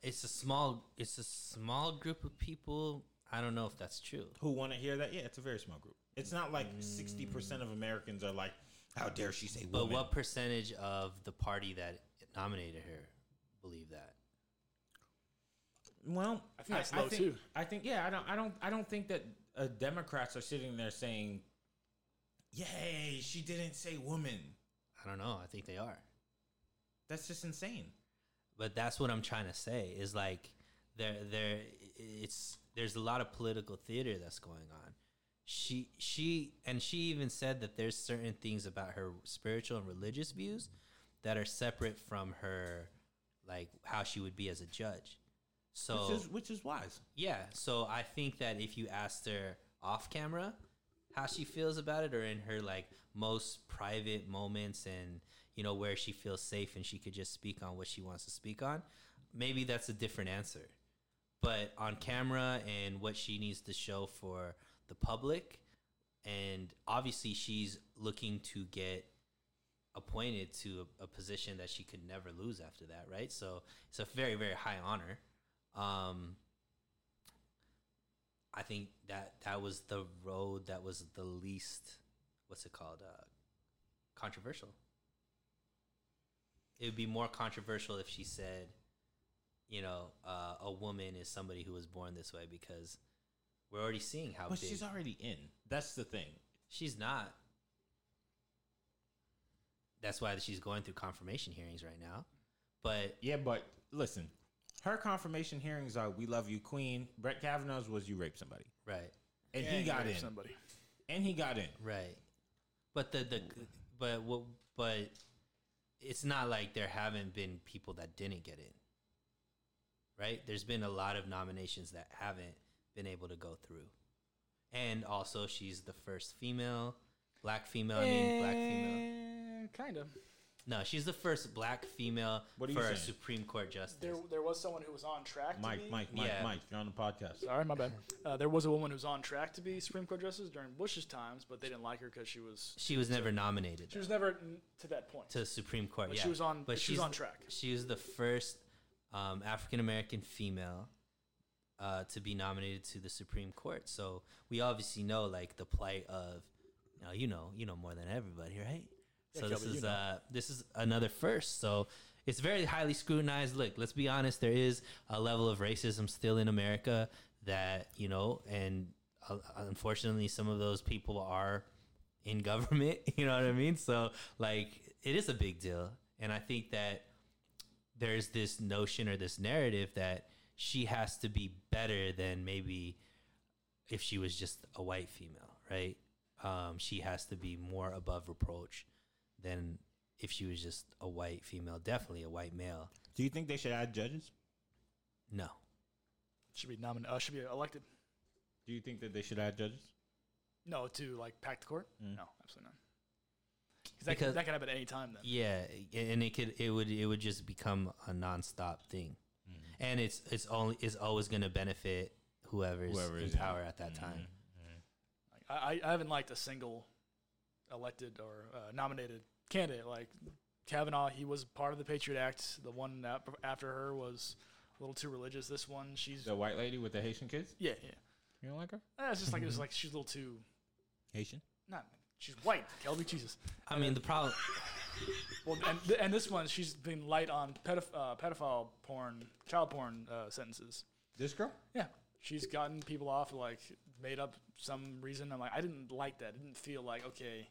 D: It's a small. It's a small group of people. I don't know if that's true.
A: Who want to hear that? Yeah, it's a very small group. It's not like 60% of Americans are like, how dare she say woman?
D: But what percentage of the party that nominated her believe that?
A: Well,
B: I think that's low, too.
A: I think yeah, I don't, I don't, I don't think that uh, Democrats are sitting there saying, "Yay, she didn't say woman."
D: I don't know. I think they are.
A: That's just insane.
D: But that's what I'm trying to say is like there there it's there's a lot of political theater that's going on. She she and she even said that there's certain things about her spiritual and religious views that are separate from her like how she would be as a judge. So
A: which is which is wise.
D: yeah, so I think that if you asked her off camera how she feels about it or in her like most private moments and you know where she feels safe and she could just speak on what she wants to speak on, maybe that's a different answer. But on camera and what she needs to show for the public and obviously she's looking to get appointed to a, a position that she could never lose after that, right? So it's a very very high honor. Um, I think that that was the road that was the least, what's it called, uh, controversial. It would be more controversial if she said, you know, uh, a woman is somebody who was born this way because we're already seeing how
A: But
D: big
A: she's already in. That's the thing.
D: She's not. That's why she's going through confirmation hearings right now. But
A: Yeah, but listen, her confirmation hearings are "We love you, Queen." Brett Kavanaugh's was "You raped somebody,"
D: right,
A: and
B: Yeah,
A: he got in.
B: Somebody.
A: And he got in.
D: right. But the the but what but it's not like there haven't been people that didn't get in. Right? There's been a lot of nominations that haven't been able to go through. And also she's the first female, black female, I mean black female.
B: Kind of.
D: No, she's the first black female
A: What are you
D: for a
A: saying?
D: Supreme Court justice.
B: There, there was someone who was on track. To
A: Mike,
B: be,
A: Mike, Mike,
D: Yeah.
A: Mike, you're on the podcast.
B: Sorry, my bad. Uh, there was a woman who was on track to be Supreme Court justice during Bush's times, but they didn't like her because she was
D: She was never nominated.
B: she was never n- to that point.
D: to Supreme Court.
B: But
D: yeah,
B: she was on-
D: But
B: she was
D: she's
B: on track.
D: She was the first um, African American female uh, to be nominated to the Supreme Court. So we obviously know like the plight of, you know, you know, you know more than everybody, right?
B: Yeah,
D: so this
B: you
D: is
B: know.
D: uh, this is another first. So it's very highly scrutinized. Look, let's be honest. There is a level of racism still in America that you know, and uh, unfortunately, some of those people are in government. You know what I mean? So like, it is a big deal, and I think that there's this notion or this narrative that she has to be better than maybe if she was just a white female, right? Um, she has to be more above reproach than if she was just a white female, definitely a white male.
A: Do you think they should add judges?
D: No.
B: should be nominated. Uh, should be elected.
A: Do you think that they should add judges?
B: No, to like pack the court.
A: Mm.
B: No, absolutely not. Because that,
D: Because-
B: could, that could happen at any time. Then
D: Yeah, and it could it would it would just become a nonstop thing, and it's it's only is always going to benefit whoever's
A: Whoever
D: in
A: is in.
D: power at that time.
B: like, I, I haven't liked a single elected or uh, nominated candidate. Like Kavanaugh, he was part of the Patriot Act. The one that after her was a little too religious. This one, she's
A: The white lady with the Haitian kids.
B: yeah, yeah.
A: You don't like her?
B: Eh, It's just like it was like she's a little too
A: Haitian.
B: not. She's white. Kelby Jesus.
D: I mean, the problem.
B: Well, and, th- and this one, she's been light on pedoph- uh, pedophile porn, child porn uh, sentences.
A: This girl.
B: Yeah, she's gotten people off like made up some reason. I'm like, I didn't like that. I didn't feel like okay,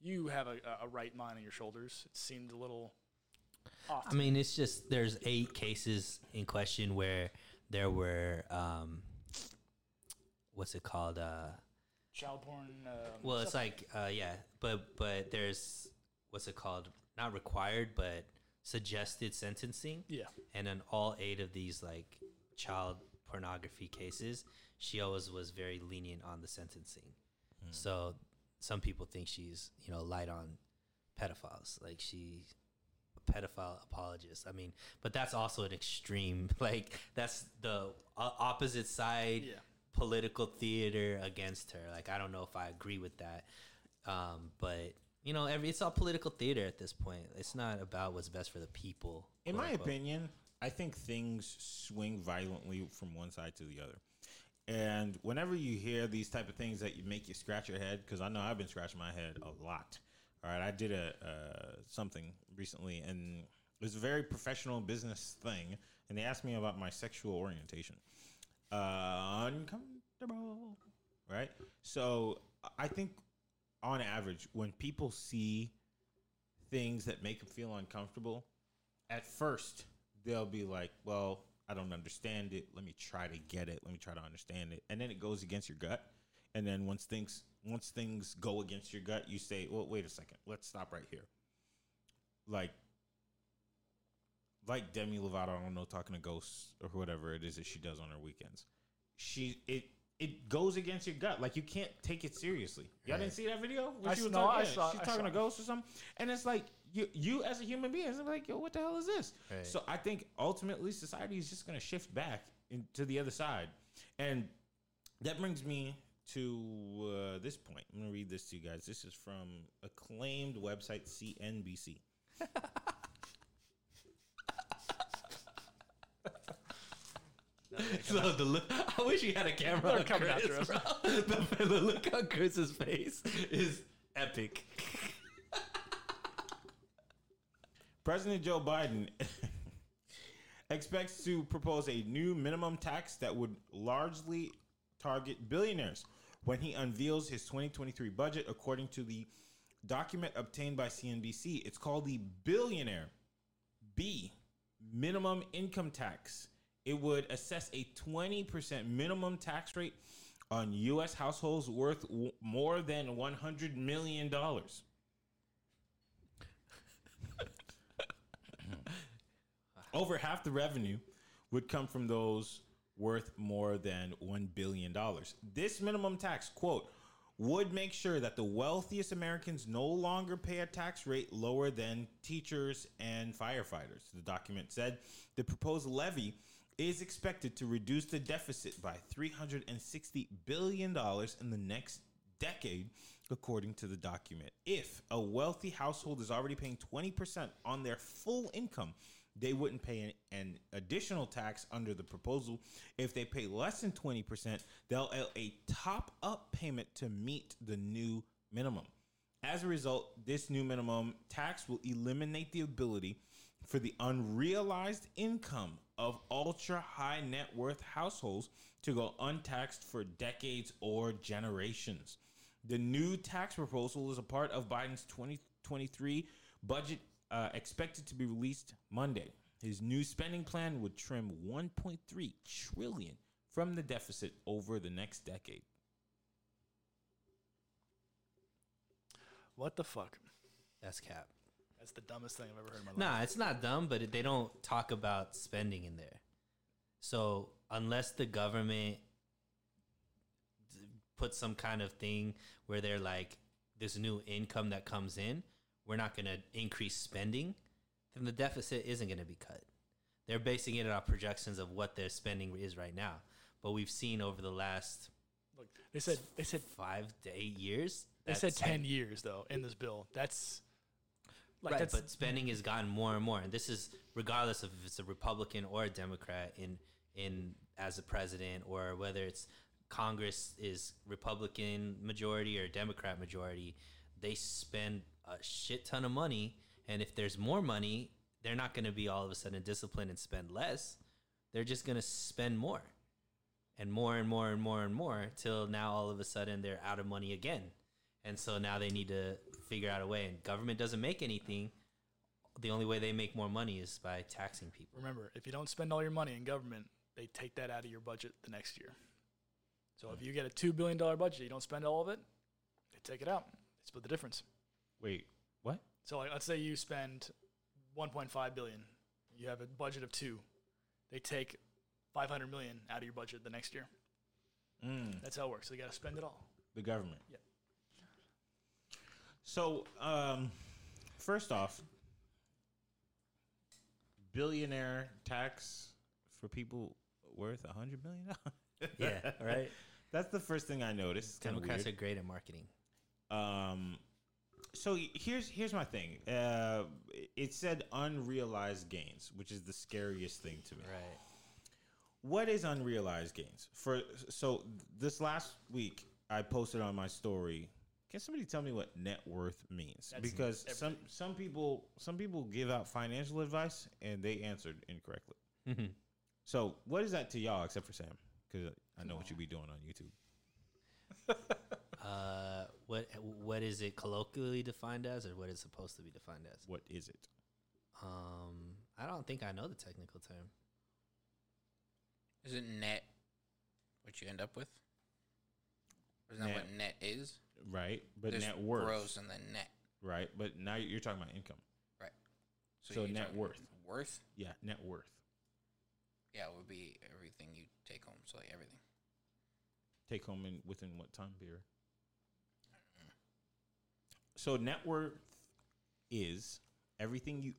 B: you have a, a right mind on your shoulders. It seemed a little off.
D: I mean, it's just there's eight cases in question where there were um, what's it called? Uh,
B: child porn. Um,
D: well, it's
B: stuff.
D: like uh, yeah, but but there's what's it called? Not required, but suggested sentencing.
B: yeah,
D: And in all eight of these like child pornography cases, she always was very lenient on the sentencing. So some people think she's you know light on pedophiles, like she a pedophile apologist. I mean, but that's also an extreme. Like that's the opposite side
B: Yeah.
D: political theater against her. Like I don't know if I agree with that, um, but. You know, every it's all political theater at this point. It's not about what's best for the people.
A: In my
D: unquote.
A: opinion, I think things swing violently from one side to the other. And whenever you hear these type of things that you make you scratch your head, because I know I've been scratching my head a lot. All right, I did a uh, something recently, and it was a very professional business thing, and they asked me about my sexual orientation. Uh, uncomfortable, right? So I think, on average, when people see things that make them feel uncomfortable, at first they'll be like, "Well, I don't understand it. Let me try to get it. Let me try to understand it." And then it goes against your gut. And then once things once things go against your gut, you say, "Well, wait a second. Let's stop right here." Like like Demi Lovato, I don't know, talking to ghosts or whatever it is that she does on her weekends. She it it goes against your gut. Like you can't take it seriously. Y'all didn't see that video? When
B: I
A: she was
B: no,
A: talking,
B: I
A: yeah,
B: saw-
A: she's
B: I
A: talking
B: saw
A: to ghosts or something. And it's like you you as a human being, it's like, yo, what the hell is this?
D: Right.
A: So I think ultimately society is just gonna shift back into the other side. And that brings me to uh, this point. I'm gonna read this to you guys. This is from acclaimed website CNBC.
D: So the look, I wish he had a camera
B: They're
D: on
B: coming
D: Chris,
B: after us.
D: bro. The, the look on Chris's face is epic.
A: President Joe Biden expects to propose a new minimum tax that would largely target billionaires when he unveils his 2023 budget, according to the document obtained by CNBC. It's called the Billionaire B Minimum Income Tax. It would assess a 20% minimum tax rate on U.S. households worth w- more than $100 million. Over half the revenue would come from those worth more than $1 billion. This minimum tax, quote, would make sure that the wealthiest Americans no longer pay a tax rate lower than teachers and firefighters. The document said the proposed levy is expected to reduce the deficit by $360 billion in the next decade, according to the document. If a wealthy household is already paying 20% on their full income, they wouldn't pay an, an additional tax under the proposal. If they pay less than 20%, they'll owe a top up payment to meet the new minimum. As a result, this new minimum tax will eliminate the ability for the unrealized income of ultra high net worth households to go untaxed for decades or generations. The new tax proposal is a part of Biden's 2023 budget uh, expected to be released Monday. His new spending plan would trim 1.3 trillion from the deficit over the next decade.
B: What the fuck?
D: That's cap.
B: That's the dumbest thing I've ever heard in my life.
D: Nah, it's not dumb, but they don't talk about spending in there. So unless the government puts some kind of thing where they're like, this new income that comes in, we're not going to increase spending, then the deficit isn't going to be cut. They're basing it on projections of what their spending is right now. But we've seen over the last
B: Look, they said they said
D: five to eight years.
B: they said
D: that's-
B: ten years though in this bill. That's Like
D: right, but spending has gotten more and more, and this is regardless of if it's a Republican or a Democrat in in as a president, or whether it's Congress is Republican majority or Democrat majority. They spend a shit ton of money, and if there's more money, they're not going to be all of a sudden disciplined and spend less. They're just going to spend more, and more and more and more and more till now all of a sudden they're out of money again, and so now they need to figure out a way. And government doesn't make anything. The only way they make more money is by taxing people.
B: remember, if you don't spend all your money in government, they take that out of your budget the next year. So if you get a two billion dollar budget, you don't spend all of it, they take it out. They split the difference.
A: Wait, what?
B: So like, let's say you spend 1.5 billion. You have a budget of two. They take 500 million out of your budget the next year.
A: Mm,
B: That's how it works. So you got to spend it all.
A: the government.
B: Yep.
A: So, um, first off, billionaire tax for people worth a hundred million dollars.
D: Yeah, right.
A: That's the first thing I noticed. It's kind of
D: Democrats are great at marketing.
A: Um, so here's here's my thing. Uh, it said unrealized gains, which is the scariest thing to me.
D: Right.
A: What is unrealized gains? For so this last week, I posted on my story. Can somebody tell me what net worth means?
B: That's
A: because some
B: everything.
A: some people some people give out financial advice and they answered incorrectly.
D: Mm-hmm.
A: So what is that to y'all, except for Sam? Because I know what you be doing on YouTube.
D: Uh, what what is it colloquially defined as, or what is supposed to be defined as?
A: What is it?
D: Um, I don't think I know the technical term.
C: Isn't net what you end up with? Isn't that what net is?
A: Right, but
C: There's
A: net worth.
C: gross and then net.
A: Right, but now you're talking about income. Right. So
C: you're
A: net worth.
C: Worth?
A: Yeah, net worth.
C: Yeah, it would be everything you take home. So like everything.
A: Take home in within what time period? So net worth is everything you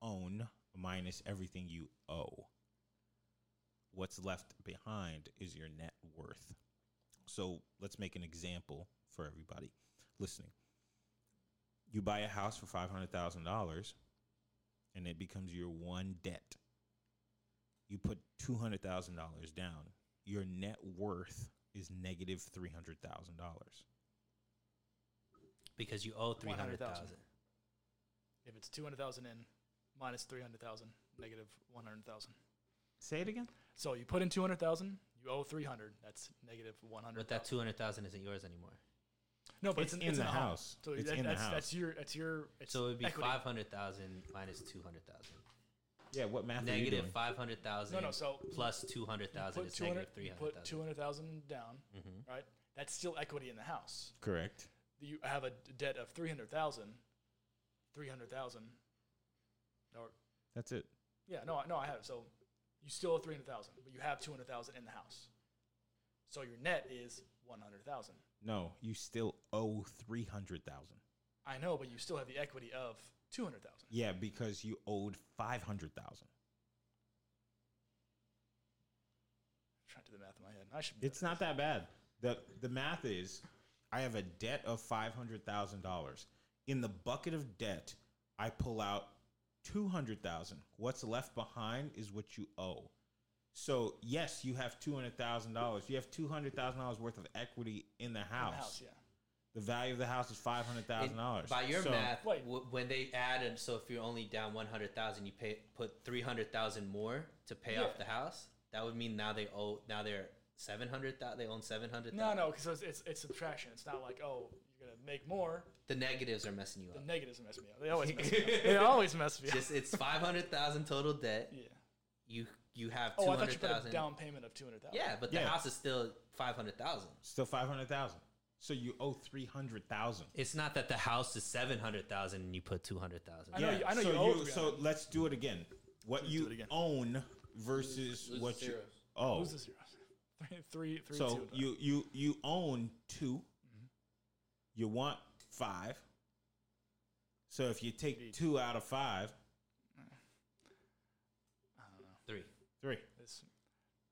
A: own minus everything you owe. What's left behind is your net worth. So let's make an example for everybody listening. You buy a house for five hundred thousand dollars, and it becomes your one debt. You put two hundred thousand dollars down. Your net worth is negative negative three hundred thousand dollars.
D: Because you owe three hundred
B: 100,000. If it's 200,000 in minus 300,000, negative 100,000.
A: Say it again.
B: So you put in 200,000, you owe 300. That's negative 100.
D: But that two hundred thousand isn't yours anymore.
B: no, but
A: It's
B: it's,
A: in
B: it's
A: the
B: a
A: house.
B: So
A: It's
B: that-
A: in the house.
B: That's your. That's your. It's
D: So it would be five hundred thousand minus two hundred thousand.
A: Yeah, what math are you
D: Negative
A: doing?
D: five hundred thousand.
B: No, no. So
D: plus two hundred
B: you
D: thousand
B: put
D: is
B: 200
D: negative three
B: you
D: hundred
B: put 200,000 down,
D: Mm-hmm.
B: right? That's still equity in the house.
A: Correct.
B: You have a debt of 300,000. 300,000. Or
A: That's it.
B: yeah, no, I- no, I have. So you still owe 300,000, but you have 200,000 in the house. So your net is 100,000.
A: No, you still owe three hundred thousand.
B: I know, but you still have the equity of 200,000.
A: Yeah, because you owed five hundred thousand.
B: trying to do the math in my head. I should. be
A: It's not that bad. the The math is, I have a debt of five hundred thousand dollars. In the bucket of debt, I pull out two hundred thousand. What's left behind is what you owe. So yes, you have two hundred thousand dollars. You have two hundred thousand dollars worth of equity in the
B: in
A: house.
B: the house, yeah.
A: The value of the house is five hundred thousand dollars.
D: By your math,
B: Wait.
D: w- when they add, and so if you're only down one hundred thousand, you pay put three hundred thousand more to pay
B: Yeah.
D: off the house. That would mean now they owe now they're seven hundred thousand. They own seven hundred.
B: No, no, because it's, it's it's subtraction. It's not like oh you're gonna make more.
D: The negatives are messing you up.
B: The
D: up.
B: negatives mess me up. They always mess me up. They always mess me up.
D: Just it's five hundred thousand total debt.
B: yeah.
D: You you have
B: Oh,
D: two
B: I thought you
D: hundred
B: put a
D: thousand.
B: down payment of two hundred thousand.
D: Yeah, but the
A: Yeah.
D: house is still five hundred thousand.
A: Still five hundred thousand. So you owe three hundred thousand.
D: It's not that the house is seven hundred thousand and you put two hundred thousand.
B: I know you- I know
A: so
B: you owe
A: So
B: 300.
A: let's do it again. What
B: Let's
A: you
B: it again.
A: own versus
C: Lose
A: what you
C: zeros.
A: oh.
B: Lose the zeros. Three, three, three,
A: So
B: two.
A: you you you own 2
B: Mm-hmm.
A: You want five. So if you take
B: Indeed.
A: two out of five,
B: I don't know.
D: Three.
A: three.
B: It's,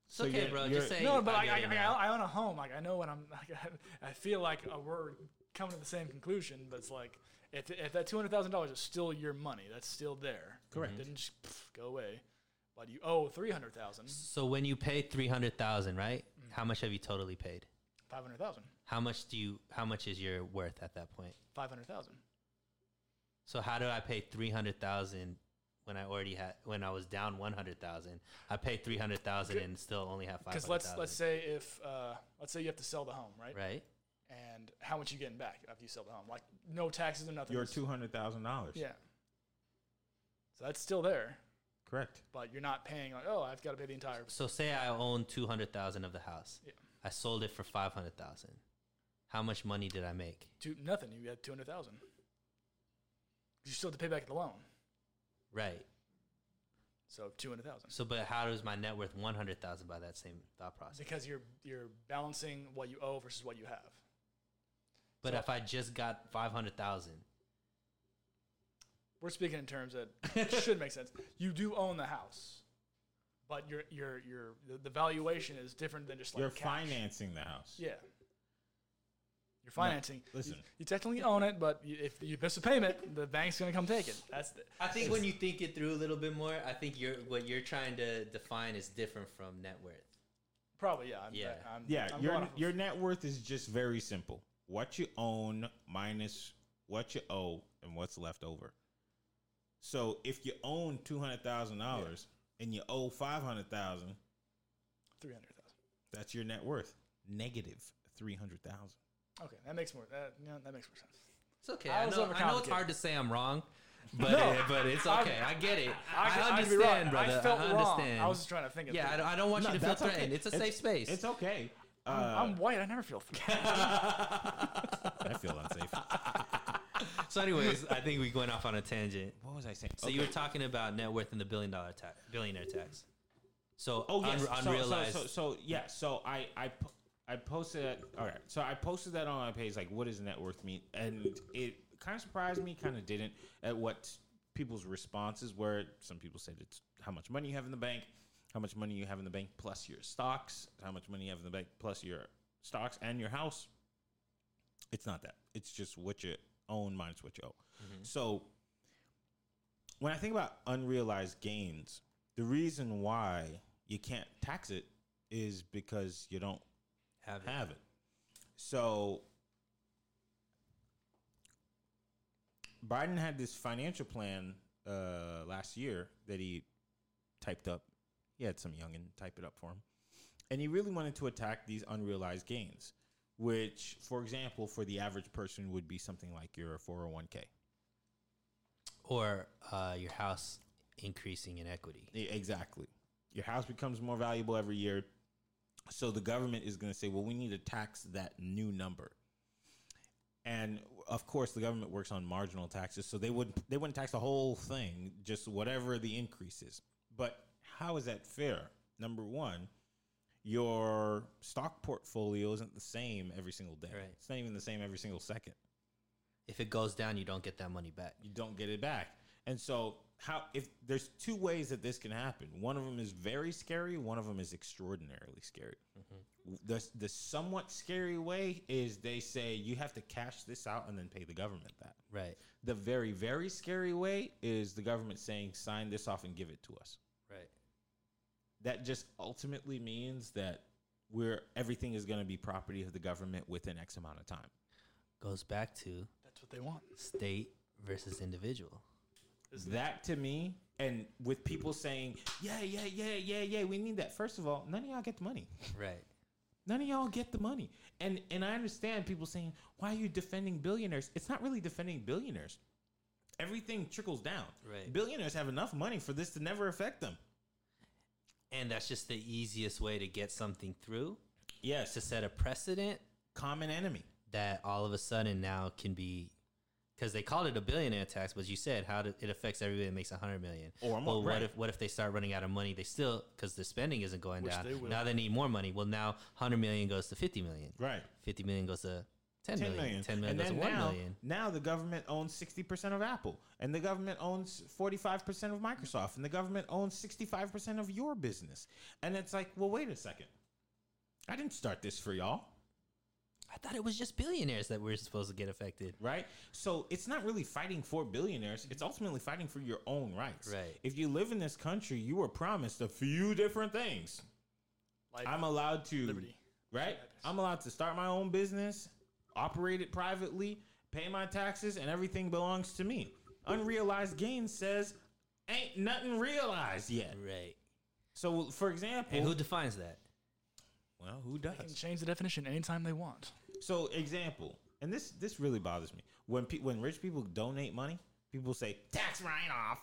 D: It's
A: So
D: okay,
A: you're-
D: bro.
A: you're-
D: Just say
B: no, but I,
D: get
B: I, I. I own a home. Like I know when I'm. Like, I, I feel like uh, we're coming to the same conclusion, but it's like If, if that two hundred thousand dollars is still your money, that's still there.
A: Correct.
B: It didn't just pff, go away. But you owe three hundred thousand.
D: So when you pay three hundred thousand, right? How much have you totally paid?
B: Five hundred thousand.
D: How much do you? How much is your worth at that point?
B: Five hundred thousand.
D: So how do I pay three hundred thousand when I already had when I was down one hundred thousand? I paid three hundred thousand
B: Okay.
D: and still only have five
B: Because let's
D: thousand.
B: let's say if uh, let's say you have to sell the home, right?
D: right.
B: And how much you getting back after you sell the home? Like no taxes or nothing.
A: Your
B: It's-
A: two hundred thousand dollars.
B: Yeah. So that's still there,
A: Correct.
B: but you're not paying like, oh, I've got to pay the entire.
D: So say I own two hundred thousand of the house.
B: Yeah.
D: I sold it for five hundred thousand. How much money did I make?
B: Two, nothing. You had two hundred thousand. You still have to pay back the loan.
D: Right.
B: So two hundred thousand.
D: So, but how does my net worth one hundred thousand by that same thought process?
B: Because you're you're balancing what you owe versus what you have.
D: But
B: So-
D: if I just got five hundred thousand,
B: We're speaking in terms that should make sense. You do own the house, but your your your the, the valuation is different than just like
A: You're
B: cash.
A: financing the house.
B: Yeah. You're financing. You-
A: listen.
B: you, technically own it, but you, if you miss a payment, the bank's gonna come take it. That's the,
D: I think when you think it through a little bit more, I think you're what you're trying to define is different from net worth.
B: probably yeah. I'm,
D: Yeah.
B: I'm,
A: Yeah,
B: I'm
A: your
B: of-
A: your net worth is just very simple. What you own minus what you owe and what's left over. So if you own two hundred thousand dollars and you owe five hundred thousand,
B: three hundred thousand.
A: that's your net worth. Negative three hundred thousand.
B: Okay, that makes more. That, yeah, that makes more sense.
D: It's okay.
B: I
D: I,
B: was
D: know, I know it's hard to say I'm wrong, but
B: No.
D: uh, but it's okay. I, get it. I,
B: could- could
D: understand,
B: wrong.
D: brother.
B: I felt
D: I
B: wrong.
D: understand.
B: I was just trying to think. It
D: yeah, I don't, I don't want
A: No,
D: you to feel
A: that's okay.
D: threatened. It's a
A: It's-
D: safe space.
A: It's okay. Uh,
B: I'm, I'm white. I never feel. threatened.
A: I feel unsafe.
D: so, anyways, I think we went off on a tangent.
A: What was I saying?
D: So you were talking about net worth and the billion dollar tax, billionaire tax. So
A: Oh yes,
D: un-
A: so, so,
D: unrealized.
A: so, so yeah, so I I po- I posted that. All right, so I posted that on my page. Like, what does net worth mean? And it kind of surprised me, kind of didn't, at what people's responses were. Some people said it's how much money you have in the bank, how much money you have in the bank plus your stocks, how much money you have in the bank plus your stocks and your house. It's not that. It's just what you own minus what you owe. Mm-hmm. So when I think about unrealized gains, the reason why you can't tax it is because you don't
D: have it.
A: have it. So Biden had this financial plan uh, last year that he typed up. He had some youngin type it up for him, and he really wanted to attack these unrealized gains, which, for example, for the average person would be something like your four hundred one k.
D: or uh, your house increasing in equity.
A: Exactly. Your house becomes more valuable every year. So the government is going to say, well, we need to tax that new number. And of course, the government works on marginal taxes, so they wouldn't they wouldn't tax the whole thing, just whatever the increase is. But how is that fair? Number one, your stock portfolio isn't the same every single day.
D: Right.
A: It's not even the same every single second
D: If it goes down, you don't get that money back.
A: you don't get it back. And so how if there's two ways that this can happen. One of them is very scary, one of them is extraordinarily scary. Mm-hmm. The the somewhat scary way is they say you have to cash this out and then pay the government that.
D: Right.
A: The very very scary way is the government saying sign this off and give it to us.
D: Right.
A: That just ultimately means that we're everything is going to be property of the government within X amount of time.
D: Goes back to
B: That's what they want.
D: state versus individual.
A: That to me, and with people saying, yeah, yeah, yeah, yeah, yeah, we need that. First of all, none of y'all get the money.
D: Right.
A: None of y'all get the money. And and I understand people saying, why are you defending billionaires? It's not really defending billionaires. Everything trickles down.
D: Right.
A: Billionaires have enough money for this to never affect them.
D: And that's just the easiest way to get something through
A: Yes.
D: to set a precedent
A: common enemy.
D: that all of a sudden now can be because they called it a billionaire tax, but you said how do, it affects everybody that makes a hundred million.
A: Or more,
D: well, what
A: right.
D: if what if they start running out of money? They still because the spending isn't going
B: Which
D: down.
B: they.
D: Now they need more money. Well, now hundred million goes to fifty million.
A: Right.
D: Fifty million goes to 10
A: 10
D: million.
A: million.
D: 10 million
A: and
D: goes to one
A: now,
D: million.
A: now the government owns 60% of Apple, and the government owns 45% of Microsoft, and the government owns 65% of your business. And it's like, well, wait a second. I didn't start this for y'all.
D: I I thought it was just billionaires that were supposed to get affected.
A: right? So it's not really fighting for billionaires. It's ultimately fighting for your own rights.
D: Right.
A: If you live in this country, you were promised a few different things.
B: Life,
A: I'm allowed to,
B: liberty.
A: right? I'm allowed to start my own business, operate it privately, pay my taxes, and everything belongs to me. Unrealized gain says ain't nothing realized yet.
D: Right.
A: So, for example,
D: And who defines that?
A: well, who does?
B: They can change the definition anytime they want.
A: So, example, and this this really bothers me when pe- when rich people donate money, people say tax write off.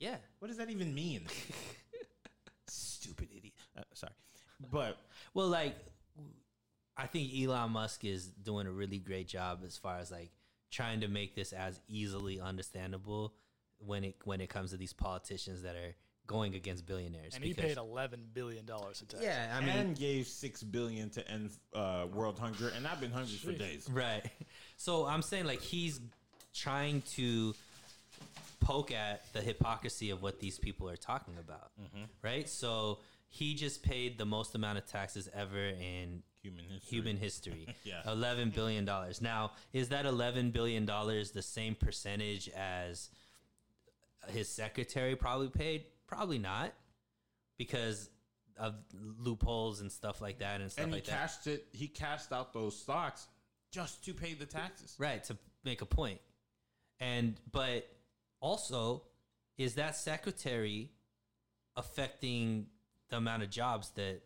D: Yeah.
A: What does that even mean? Stupid idiot. Uh, sorry, but
D: Well, like, I think Elon Musk is doing a really great job as far as like trying to make this as easily understandable when it when it comes to these politicians that are going against billionaires.
B: And he paid eleven billion dollars in tax.
D: Yeah, I mean,
A: and gave six billion to end uh, world hunger, and I've been hungry for days.
D: Right. So I'm saying like he's trying to poke at the hypocrisy of what these people are talking about. Right? So he just paid the most amount of taxes ever in
A: Human history.
D: human history.
A: Yeah.
D: 11 billion dollars. Now, is that 11 billion dollars the same percentage as his secretary probably paid? Probably not. Because of loopholes and stuff like that and stuff
A: and he
D: like that.
A: cashed it. He cashed out those stocks just to pay the taxes.
D: Right, to make a. And but also is that secretary affecting the amount of jobs that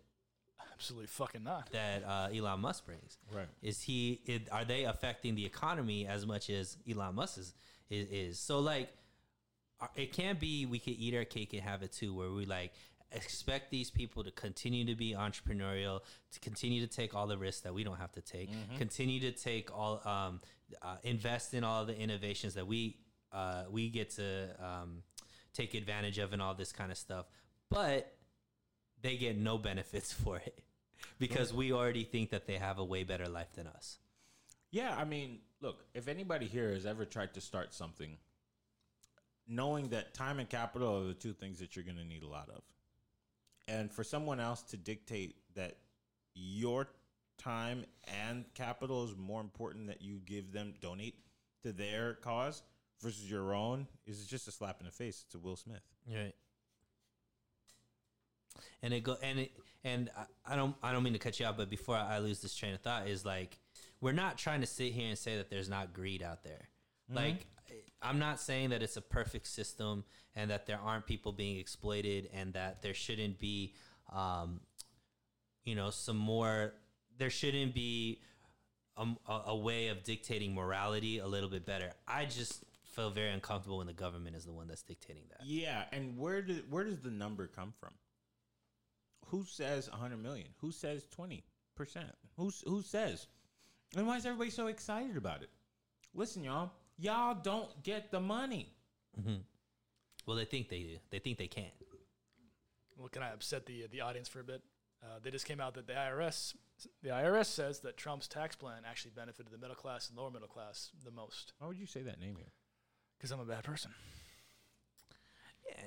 B: absolutely fucking not.
D: that uh, Elon Musk brings?
A: Right.
D: Is he it, are they affecting the economy as much as Elon Musk is is, is? So like it can't be we could eat our cake and have it too where we like expect these people to continue to be entrepreneurial to continue to take all the risks that we don't have to take continue to take all um, uh, invest in all the innovations that we uh, we get to um, take advantage of and all this kind of stuff. But they get no benefits for it because we already think that they have a way better life than us.
A: Yeah, I mean, look, if anybody here has ever tried to start something, knowing that time and capital are the two things that you're going to need a lot of. And for someone else to dictate that your time and capital is more important that you give them donate to their cause versus your own is just a slap in the face to Will Smith.
D: Right. And it go and it and I, I don't I don't mean to cut you out, but before I lose this train of thought is like we're not trying to sit here and say that there's not greed out there. Mm-hmm. Like I'm not saying that it's a perfect system and that there aren't people being exploited and that there shouldn't be um, you know some more there shouldn't be a, a, a way of dictating morality a little bit better. I just feel very uncomfortable when the government is the one that's dictating that.
A: Yeah, and where did where does the number come from? Who says 100 million? Who says 20%? Who's who says? And why is everybody so excited about it? Listen, y'all, y'all don't get the money.
D: Well, they think they do. They think they can.
B: Well, can I upset the the audience for a bit? Uh, they just came out that the IRS the IRS says that Trump's tax plan actually benefited the middle class and lower middle class the most.
A: Why would you say that name here?
B: Because I'm a bad person.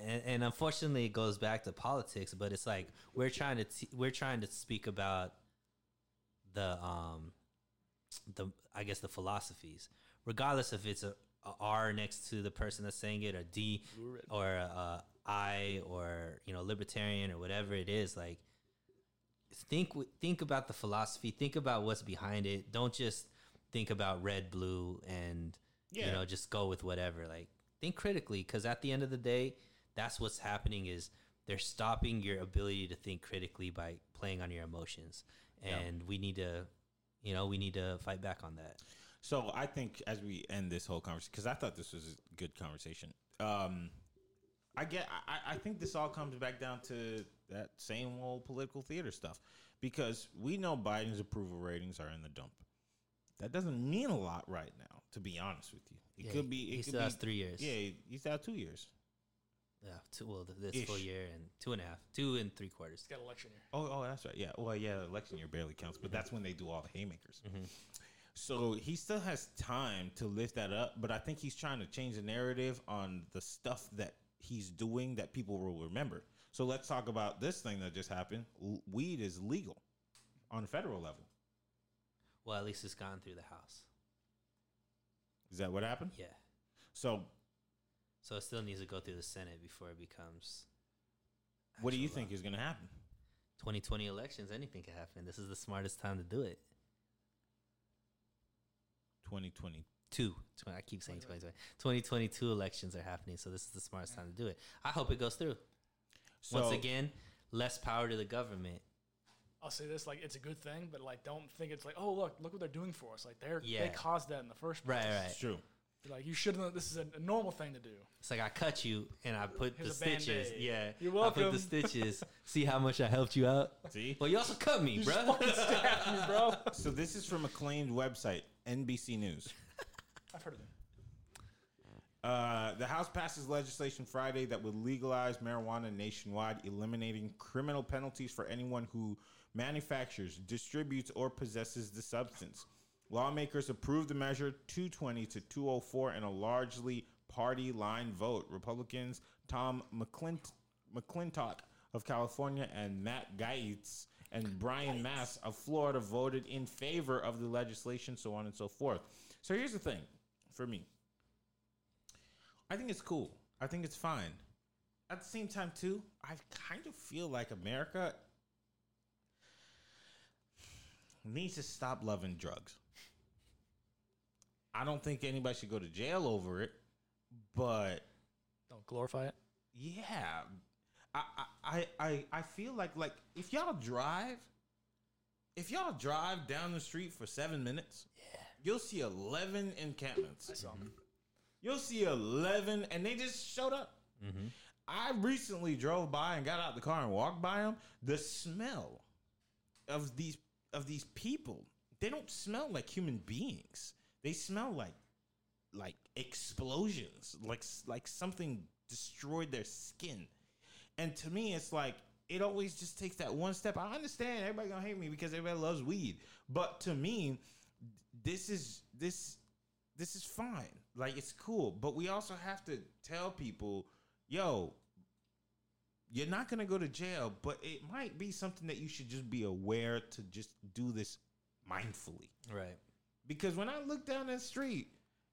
D: And, and unfortunately, it goes back to politics. But it's like we're trying to t- we're trying to speak about the um the I guess the philosophies, regardless if it's a, a R next to the person that's saying it, or D, or a I, or you know libertarian, or whatever it is. Like think think about the philosophy. Think about what's behind it. Don't just think about red, blue, and you know just go with whatever. Like think critically, because at the end of the day, that's what's happening. Is they're stopping your ability to think critically by playing on your emotions, and we need to, you know, we need to fight back on that.
A: So I think as we end this whole conversation, because I thought this was a good conversation. Um, I get. I, I think this all comes back down to that same old political theater stuff, because we know Biden's approval ratings are in the dump. That doesn't mean a lot right now, to be honest with you. It
D: Yeah,
A: could be.
D: he
A: It
D: still
A: could
D: has
A: be,
D: three years.
A: Yeah, he's out two years.
D: Yeah, two, well, th- this full year and two and a half, two and three quarters.
B: It's got election year.
A: Oh, oh, that's right. Yeah. Well, yeah, election year barely counts, but that's when they do all the haymakers. So he still has time to lift that up, but I think he's trying to change the narrative on the stuff that he's doing that people will remember. So let's talk about this thing that just happened. L- weed is legal on a federal level.
D: Well, at least it's gone through the House.
A: Is that what happened?
D: Yeah.
A: So,
D: So it still needs to go through the Senate before it becomes.
A: what do you
D: actual
A: think is going to happen?
D: 2020 elections, anything can happen. This is the smartest time to do it.
A: 2020.
D: Two. I keep saying 2020. 2022 elections are happening, so this is the smartest time to do it. I hope it goes through.
A: So,
D: Once again, less power to the government.
B: I'll say this: like it's a good thing, but like don't think it's like, oh look, look what they're doing for us. Like they're
D: Yeah.
B: they caused that in the first place.
D: Right, right.
A: it's true.
B: Like you should have. This is a, a normal thing to do.
D: It's like I cut you and I put
B: Here's
D: the stitches.
B: Band-Aid.
D: Yeah.
B: You're welcome.
D: I put the stitches. See how much I helped you out?
A: See?
D: Well, you also cut me,
B: You
D: bro.
B: just me, bro.
A: So, this is from acclaimed website, NBC News.
B: I've heard of it.
A: Uh, the House passes legislation Friday that would legalize marijuana nationwide, eliminating criminal penalties for anyone who manufactures, distributes, or possesses the substance. Lawmakers approved the measure 220 to 204 in a largely party line vote. Republicans Tom McClint- McClintock of California and Matt Gaetz and Brian Mast of Florida voted in favor of the legislation, so on and so forth. So here's the thing for me. I think it's cool. I think it's fine. At the same time, too, I kind of feel like America needs to stop loving drugs. I don't think anybody should go to jail over it, but
B: Don't glorify it.
A: yeah, I I I I- I feel like like if y'all drive, if y'all drive down the street for seven minutes, yeah, you'll see eleven encampments.
B: I saw 'em.
A: You'll see 11, and they just showed up. Mm-hmm. I recently drove by and got out the car and walked by them. The smell of these of these people, they don't smell like human beings. They smell like like explosions, like like something destroyed their skin. And to me, it's like it always just takes that one step. I understand everybody gonna hate me because everybody loves weed, but to me, this is this this is fine. Like it's cool, but we also have to tell people, yo, you're not gonna go to jail, but it might be something that you should just be aware to just do this mindfully.
D: Right.
A: Because when I look down the street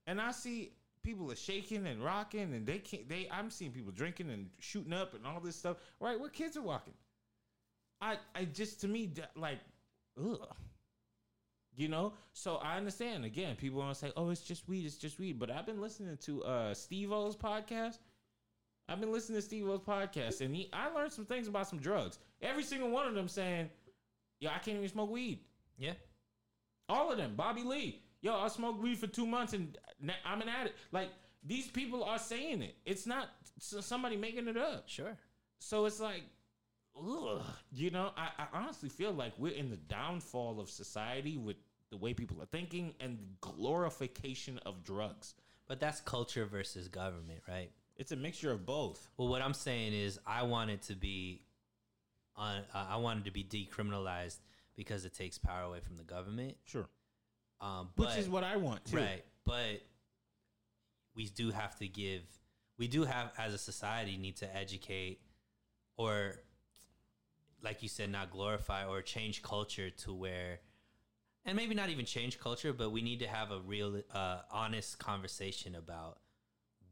A: and I see people are shaking and rocking and they can't they I'm seeing people drinking and shooting up and all this stuff. Right, where kids are walking. I I just to me like ugh. You know? So I understand again, people want to say, Oh, it's just weed, it's just weed. But I've been listening to uh Steve O's podcast. I've been listening to Steve O's podcast and he I learned some things about some drugs. Every single one of them saying, Yeah, I can't even smoke weed.
D: Yeah.
A: All of them. Bobby Lee. Yo, I smoked weed for two months and I'm an addict. Like these people are saying it. It's not somebody making it up.
D: Sure.
A: So it's like, ugh. You know, I, I honestly feel like we're in the downfall of society with the way people are thinking and glorification of drugs.
D: But that's culture versus government, right?
A: It's a mixture of both.
D: Well, what I'm saying is, I want it to be, on. Uh, I wanted to be decriminalized because it takes power away from the government.
A: Sure.
D: Um,
A: Which is what I want too.
D: right. But we do have to give. We do have, as a society, need to educate, or, like you said, not glorify or change culture to where, and maybe not even change culture, but we need to have a real, uh, honest conversation about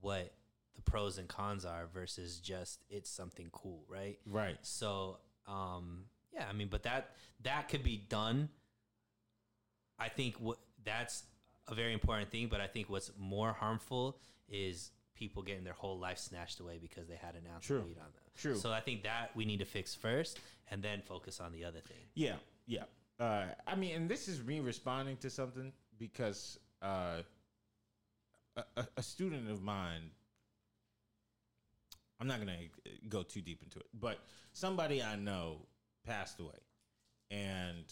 D: what the pros and cons are versus just it's something cool, right?
A: Right.
D: So, um, yeah, I mean, but that that could be done. I think what that's a very important thing, but I think what's more harmful is people getting their whole life snatched away because they had an ounce
A: True.
D: of weed on them.
A: True.
D: So I think that we need to fix first, and then focus on the other thing.
A: Yeah, yeah. Uh, I mean, and this is me responding to something because uh, a, a- a student of mine. I'm not gonna go too deep into it, but somebody I know passed away, and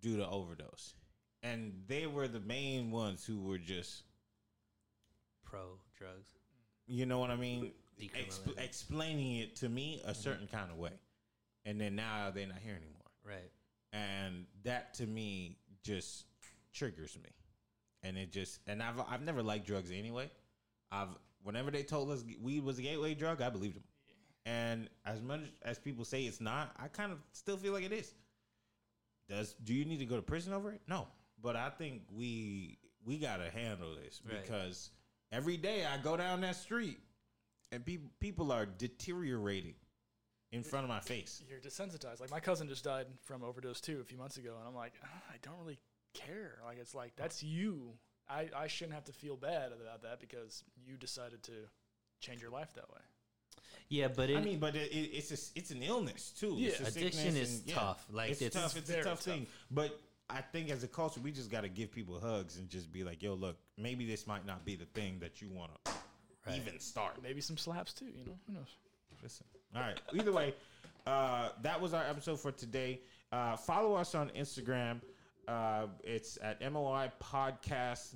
A: due to overdose, and they were the main ones who were just,
D: Pro drugs.
A: you know what I mean,
D: Decriminalizing.
A: explaining it to me a mm-hmm. certain kind of way, and then now they're not here anymore.
D: Right.
A: and that to me just triggers me. And it just and i've i've never liked drugs anyway. I've whenever they told us weed was a gateway drug i believed them and as much as people say it's not i kind of still feel like it is. Does do you need to go to prison over it? No but I think we we gotta handle this
D: Right.
A: because every day I go down that street and people people are deteriorating in front of my face.
B: You're desensitized. Like my cousin just died from overdose too a few months ago, and I'm like, "Ah, I don't really care. Like it's like that's you. I I shouldn't have to feel bad about that because you decided to change your life that way.
D: Yeah, but it,
A: I mean, but it, it, it's a, it's an illness too.
B: Yeah,
A: It's a
D: addiction is
A: and- yeah,
D: tough. Like
A: it's,
D: it's,
A: tough. It's a
B: very
A: tough,
B: tough.
A: thing. But I think as a culture, we just got to give people hugs and just be like, "Yo, look, maybe this might not be the thing that you want to
D: Right.
A: even start."
B: Maybe some slaps too. You know, who knows?
A: Listen. All right. Either way, uh, that was our episode for today. Uh, follow us on Instagram. Uh, it's at MOI Podcast.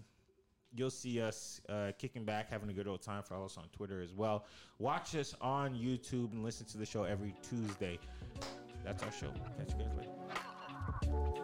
A: You'll see us uh, kicking back, having a good old time. Follow us on Twitter as well. Watch us on YouTube and listen to the show every Tuesday. That's our show. Catch you guys later.